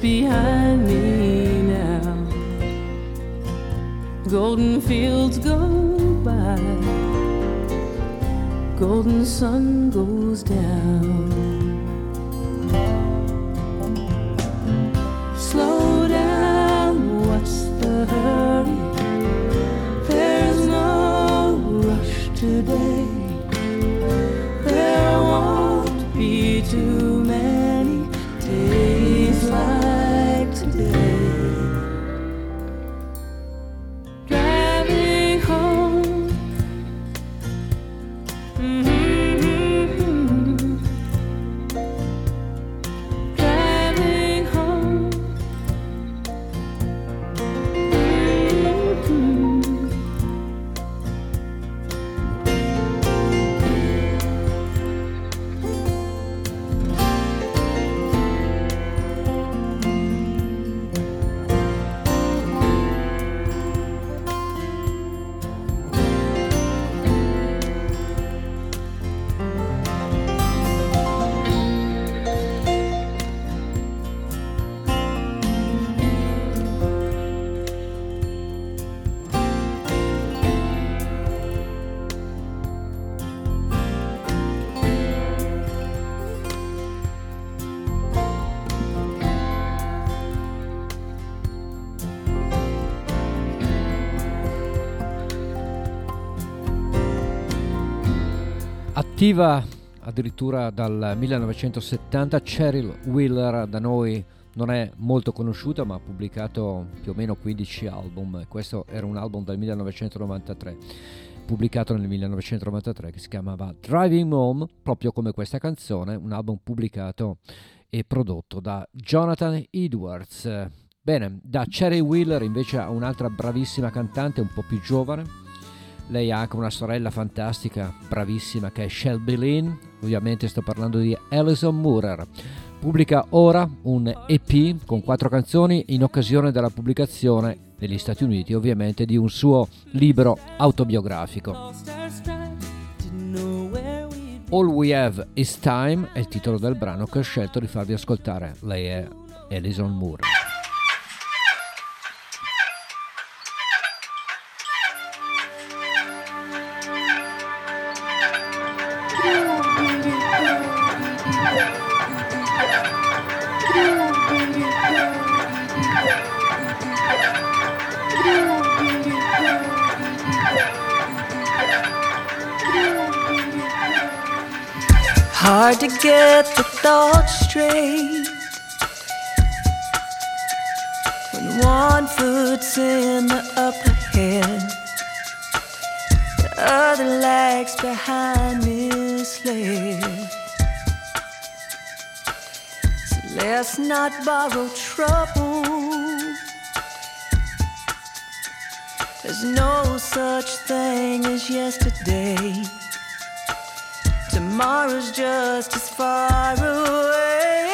Behind attiva addirittura dal 1970. Cheryl Wheeler da noi non è molto conosciuta ma ha pubblicato più o meno 15 album. Questo era un album del 1993, pubblicato nel 1993 che si chiamava Driving Home, proprio come questa canzone, un album pubblicato e prodotto da Jonathan Edwards. Bene, da Cheryl Wheeler invece a un'altra bravissima cantante un po' più giovane, lei ha anche una sorella fantastica, bravissima, che è Shelby Lynn. Ovviamente sto parlando di Alison Moorer. Pubblica ora un EP con quattro canzoni in occasione della pubblicazione negli Stati Uniti, ovviamente, di un suo libro autobiografico. All We Have Is Time è il titolo del brano che ho scelto di farvi ascoltare. Lei è Alison Moore. Hard to get the thoughts straight when one foot's in the upper head, the other lags behind misled. So let's not borrow trouble. There's no such thing as yesterday. Tomorrow's just as far away.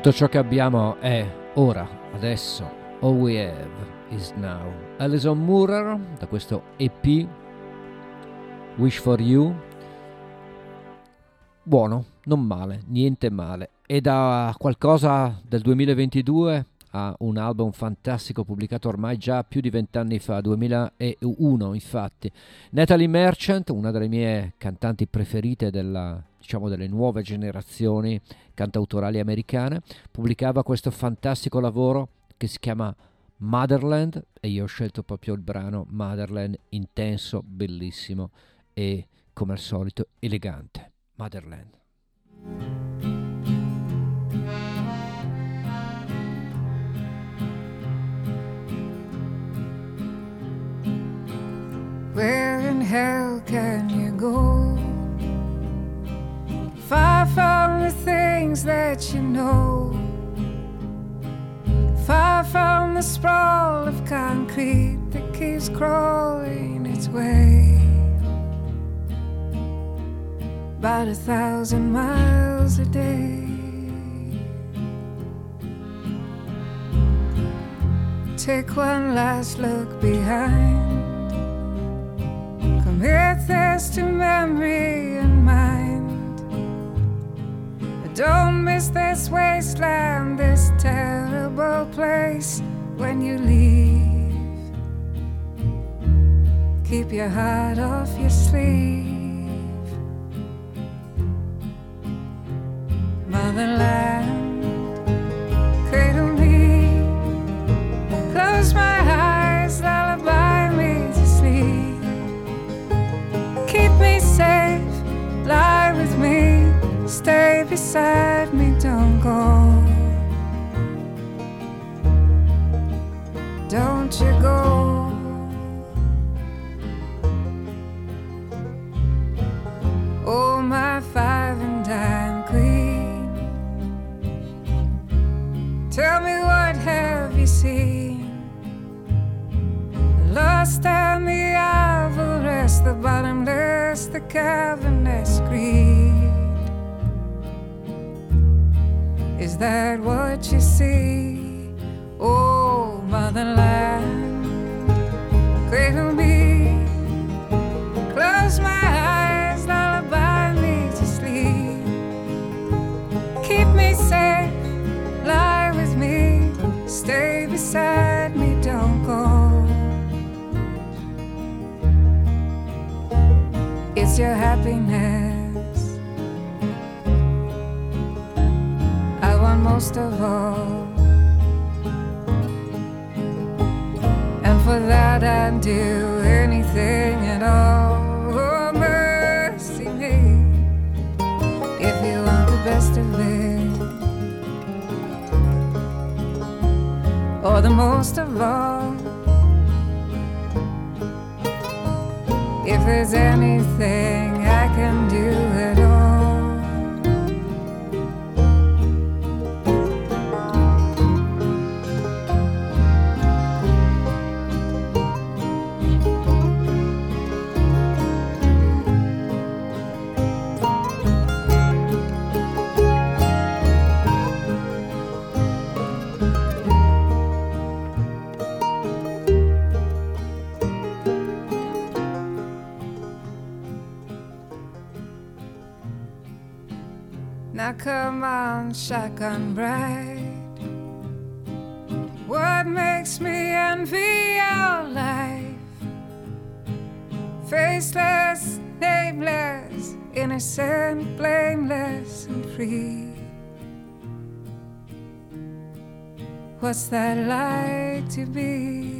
Tutto ciò che abbiamo è ora, adesso. All we have is now. Alison Moorer da questo EP Wish for You. Buono, non male, niente male. E da qualcosa del 2022 a un album fantastico pubblicato ormai già più di vent'anni fa, 2001 infatti. Natalie Merchant, una delle mie cantanti preferite della, diciamo, delle nuove generazioni cantautorali americane, pubblicava questo fantastico lavoro che si chiama Motherland e io ho scelto proprio il brano Motherland intenso, bellissimo e come al solito elegante. Motherland. Where things that you know. Far from the sprawl of concrete that keeps crawling its way. About a thousand miles a day. Take one last look behind. Commit this to memory don't miss this wasteland, this terrible place when you leave. Keep your heart off your sleeve. Motherland, stay beside me, don't go. Don't you go. Oh, my five and dime queen. Tell me what have you seen? Lost and the avarice, the bottomless, the cavernous that what you see? Oh, motherland, cradle me, close my eyes, lullaby me to sleep. Keep me safe, lie with me, stay beside me, don't go. It's your happiness. Most of all. And for that I'd do anything at all. Oh, mercy me. If you want the best of it. Or the most of all. If there's anything I can do Now come on, shotgun bride. What makes me envy your life? Faceless, nameless, innocent, blameless, and free. What's that like to be?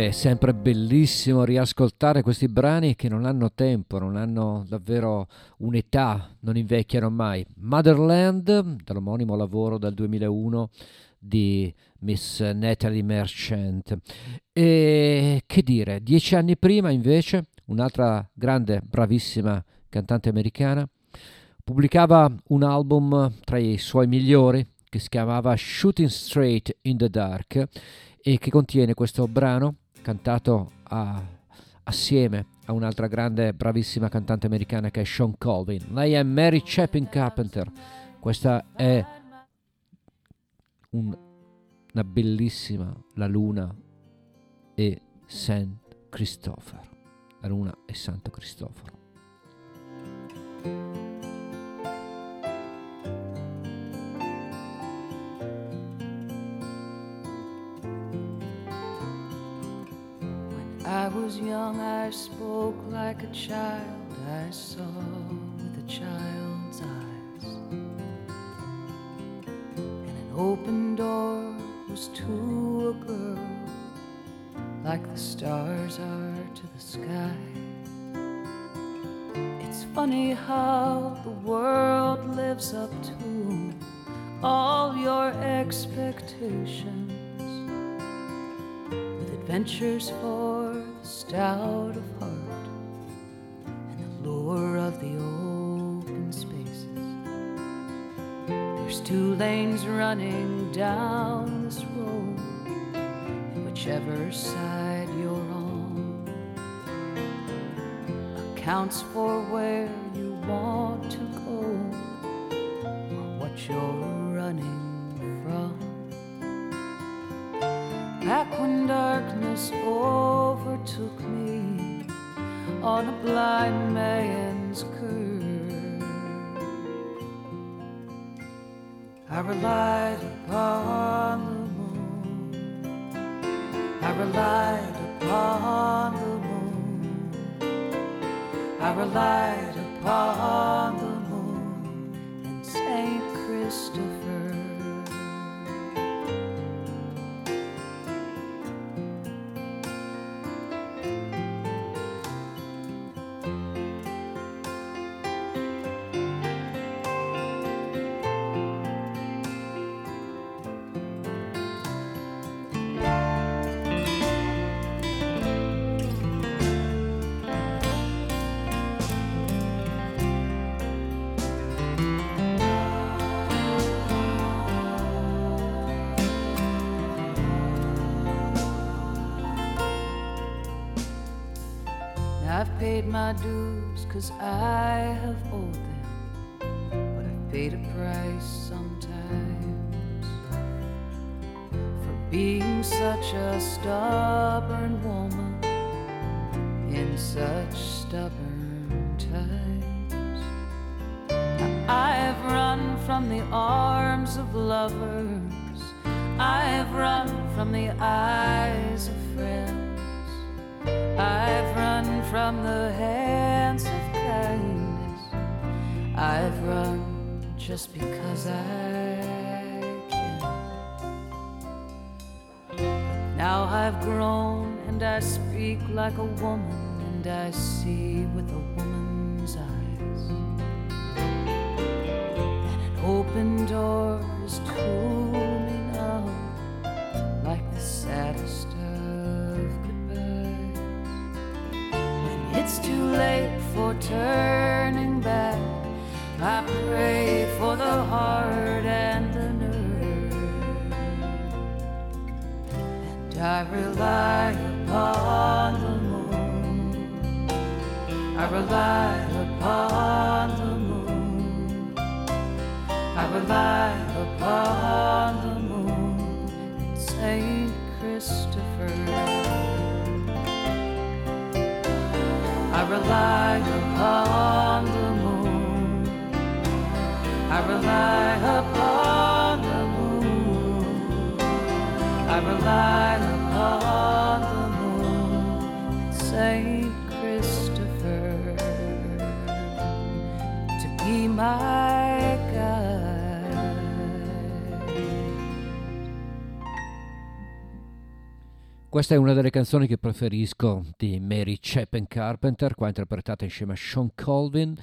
Beh, è sempre bellissimo riascoltare questi brani che non hanno tempo, non hanno davvero un'età, non invecchiano mai. Motherland, dall'omonimo lavoro del 2001 di Miss Natalie Merchant. E che dire, dieci anni prima invece, un'altra grande, bravissima cantante americana, pubblicava un album tra i suoi migliori che si chiamava Shooting Straight in the Dark e che contiene questo brano cantato a- assieme a un'altra grande bravissima cantante americana che è Sean Colvin. Lei è Mary Chapin Carpenter. Questa è un- una bellissima La Luna e Saint Christopher. La Luna e Santo Cristoforo. I was young, I spoke like a child, I saw with a child's eyes. And an open door was to a girl, like the stars are to the sky. It's funny how the world lives up to all your expectations with adventures for stout of heart and the lure of the open spaces. There's two lanes running down this road, whichever side you're on accounts for where you want to go or what you're running from. Back when darkness overtook me on a blind man's curve, I relied upon the moon. I relied upon the moon. I relied upon the moon and Saint Christopher. Paid my dues cause I have owed them, but I've paid a price sometimes for being such a stubborn woman in such stubborn times. I've run from the arms of lovers, I've run from the eyes of. I've run from the hands of kindness. I've run just because I can. Now I've grown and I speak like a woman and I see with a woman's eyes. And an open door is to too late for turning back, I pray for the heart and the nerve. And I rely upon the moon. I rely upon the moon. I rely upon the moon Saint Christopher. I rely upon the moon. I rely upon the moon. I rely upon the moon, Saint Christopher, to be my Questa è una delle canzoni che preferisco di Mary Chapin Carpenter, qua interpretata insieme a Sean Colvin,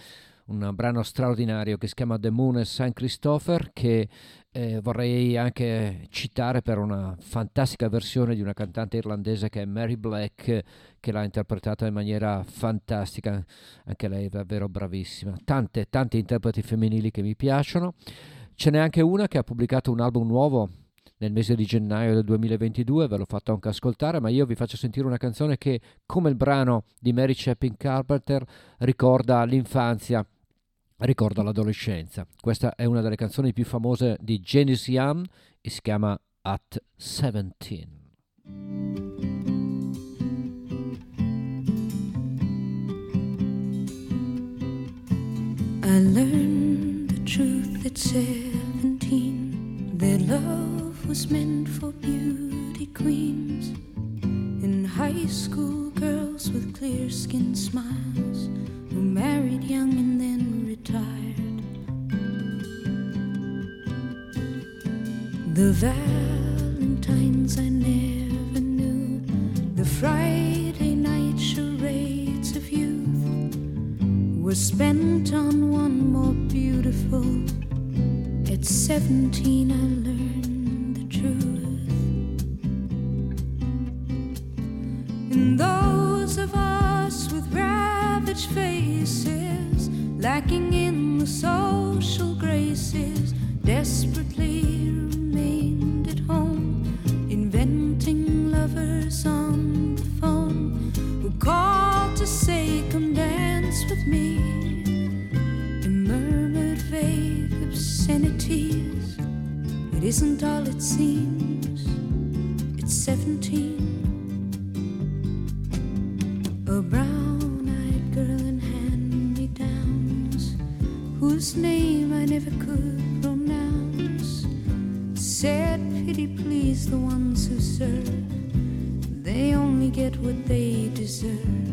un brano straordinario che si chiama The Moon e St. Christopher, che eh, vorrei anche citare per una fantastica versione di una cantante irlandese che è Mary Black, che l'ha interpretata in maniera fantastica, anche lei è davvero bravissima. Tante, tante interpreti femminili che mi piacciono. Ce n'è anche una che ha pubblicato un album nuovo nel mese di gennaio del 2022, ve l'ho fatto anche ascoltare, ma io vi faccio sentire una canzone che, come il brano di Mary Chapin Carpenter, ricorda l'infanzia, ricorda l'adolescenza. Questa è una delle canzoni più famose di Janice Young e si chiama At 17. I learned the truth at seventeen that love was meant for beauty queens and high school girls with clear skinned smiles who married young and then retired. The Valentines I never knew, the Friday night charades of youth were spent on one more beautiful. At 17, I learned truth in those of us with ravaged faces, lacking in the social graces, desperately remained at home, inventing lovers on the phone who called to say, Come dance with me, and murmured vague obscenity. It isn't all it seems, it's 17. A brown eyed girl in hand me downs, whose name I never could pronounce, said, Pity please the ones who serve, they only get what they deserve.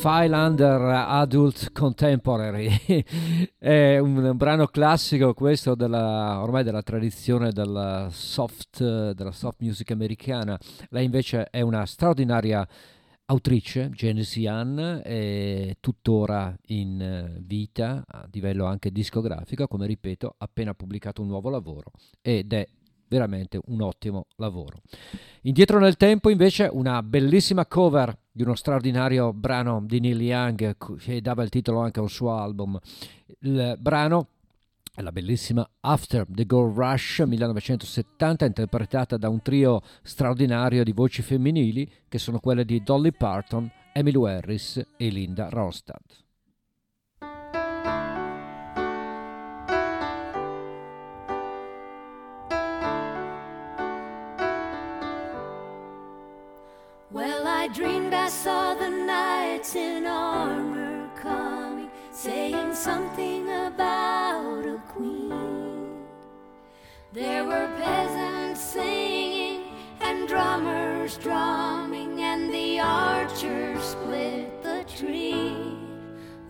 File Under Adult Contemporary. È un brano classico questo della, ormai della tradizione della soft, della soft music americana. Lei invece è una straordinaria autrice Genesis Young è tuttora in eh, vita a livello anche discografico come ripeto ha appena pubblicato un nuovo lavoro ed è veramente un ottimo lavoro. Indietro nel tempo invece una bellissima cover di uno straordinario brano di Neil Young che dava il titolo anche a un suo album. Il brano è la bellissima After the Gold Rush 1970 interpretata da un trio straordinario di voci femminili che sono quelle di Dolly Parton, Emily Harris e Linda Ronstadt. Saw the knights in armor coming, saying something about a queen. There were peasants singing and drummers drumming, and the archers split the tree.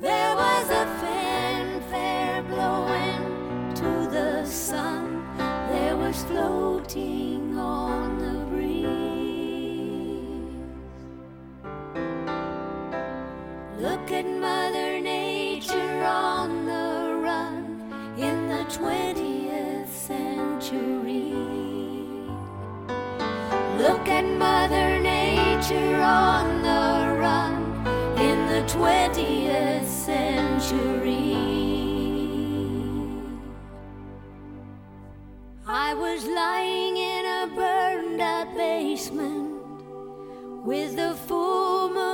There was a fanfare blowing to the sun, there was floating Look at Mother Nature on the run in the 20th century. Look at Mother Nature on the run in the 20th century. I was lying in a burned out basement with the full moon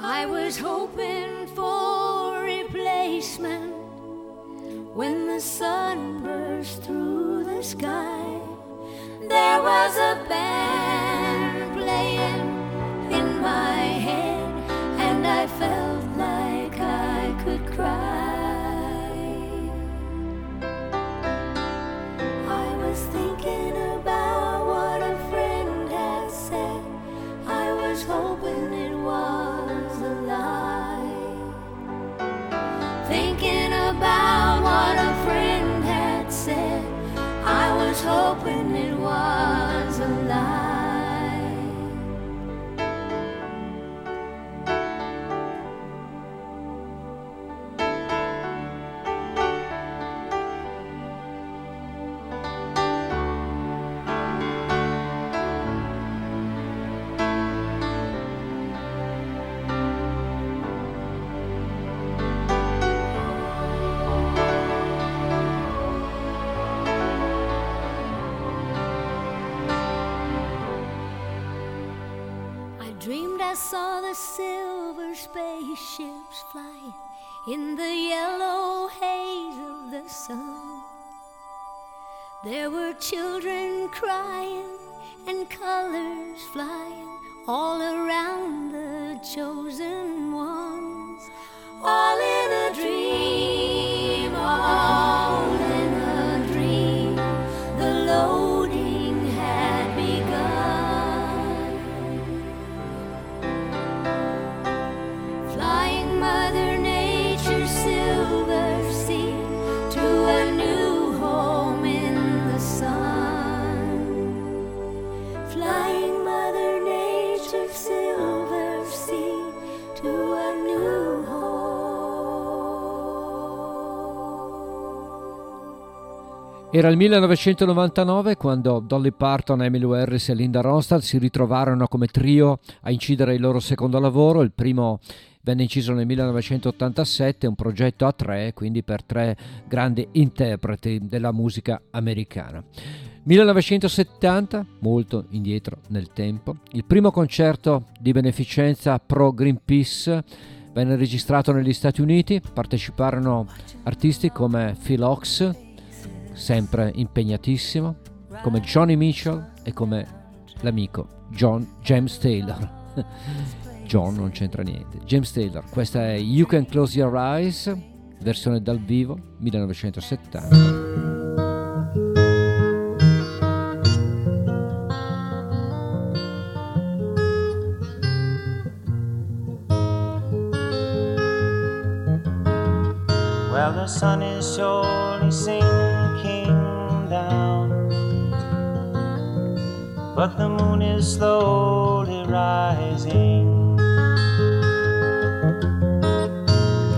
I was hoping for replacement when the sun burst through the sky. There was a band playing in my head, and I felt like I could cry. What a friend had said. I was hoping it I saw the silver spaceships flying in the yellow haze of the sun. There were children crying and colors flying all around the chosen ones. All in a dream, all Era il 1999 quando Dolly Parton, Emily Harris e Linda Ronstadt si ritrovarono come trio a incidere il loro secondo lavoro. Il primo venne inciso nel 1987, un progetto a tre, quindi per tre grandi interpreti della musica americana. 1970, molto indietro nel tempo, il primo concerto di beneficenza pro Greenpeace venne registrato negli Stati Uniti, parteciparono artisti come Phil Ox, sempre impegnatissimo, come Johnny Mitchell e come l'amico John James Taylor. John non c'entra niente. James Taylor, questa è You Can Close Your Eyes, versione dal vivo 1970. Well, the sun is surely sinking but the moon is slowly rising.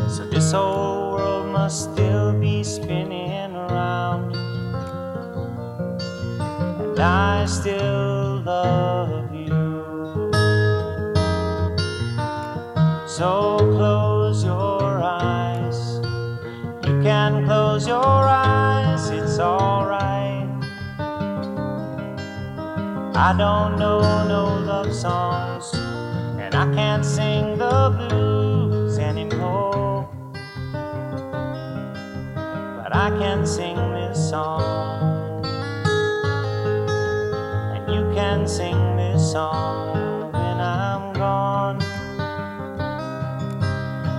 So this whole world must still be spinning around, and I still love you. So close your eyes. You can close your eyes, it's alright. I don't know no love songs, and I can't sing the blues anymore. But I can sing this song, and you can sing this song when I'm gone.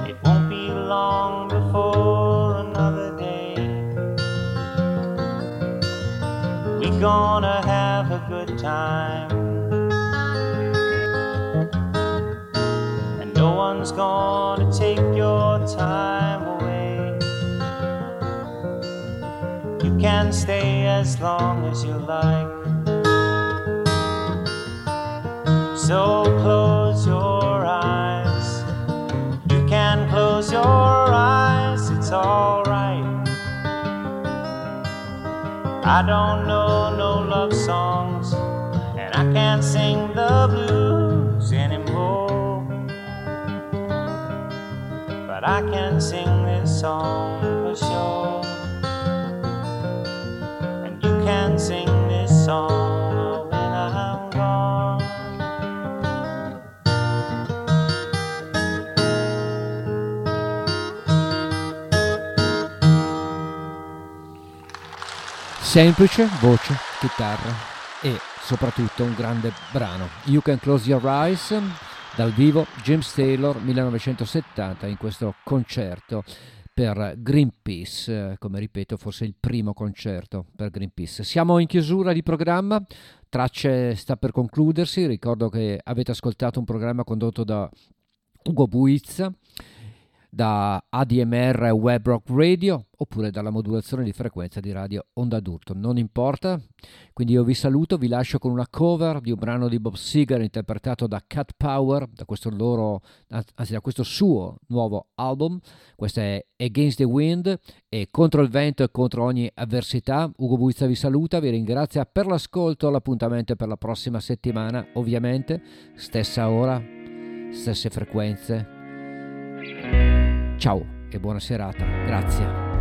It won't be long before another day. We're gonna have good time. And no one's gonna take your time away. You can stay as long as you like. So close your eyes. You can close your eyes, it's alright. I don't know no love songs, and I can't sing the blues anymore. But I can sing this song for sure. And you can sing this song when I'm gone. Semplice, voce, chitarra soprattutto un grande brano. You Can Close Your Eyes dal vivo James Taylor 1970 in questo concerto per Greenpeace, eh, come ripeto forse il primo concerto per Greenpeace. Siamo in chiusura di programma, Tracce sta per concludersi, ricordo che avete ascoltato un programma condotto da Ugo Buizza da ADMR Web Rock Radio oppure dalla modulazione di frequenza di radio Onda d'Urto, non importa. Quindi io vi saluto, vi lascio con una cover di un brano di Bob Seger interpretato da Cat Power, da questo loro, anzi da questo suo nuovo album. Questo è Against the Wind e contro il vento e contro ogni avversità. Ugo Buizza vi saluta, vi ringrazia per l'ascolto, l'appuntamento per la prossima settimana, ovviamente, stessa ora, stesse frequenze. Ciao e buona serata, grazie.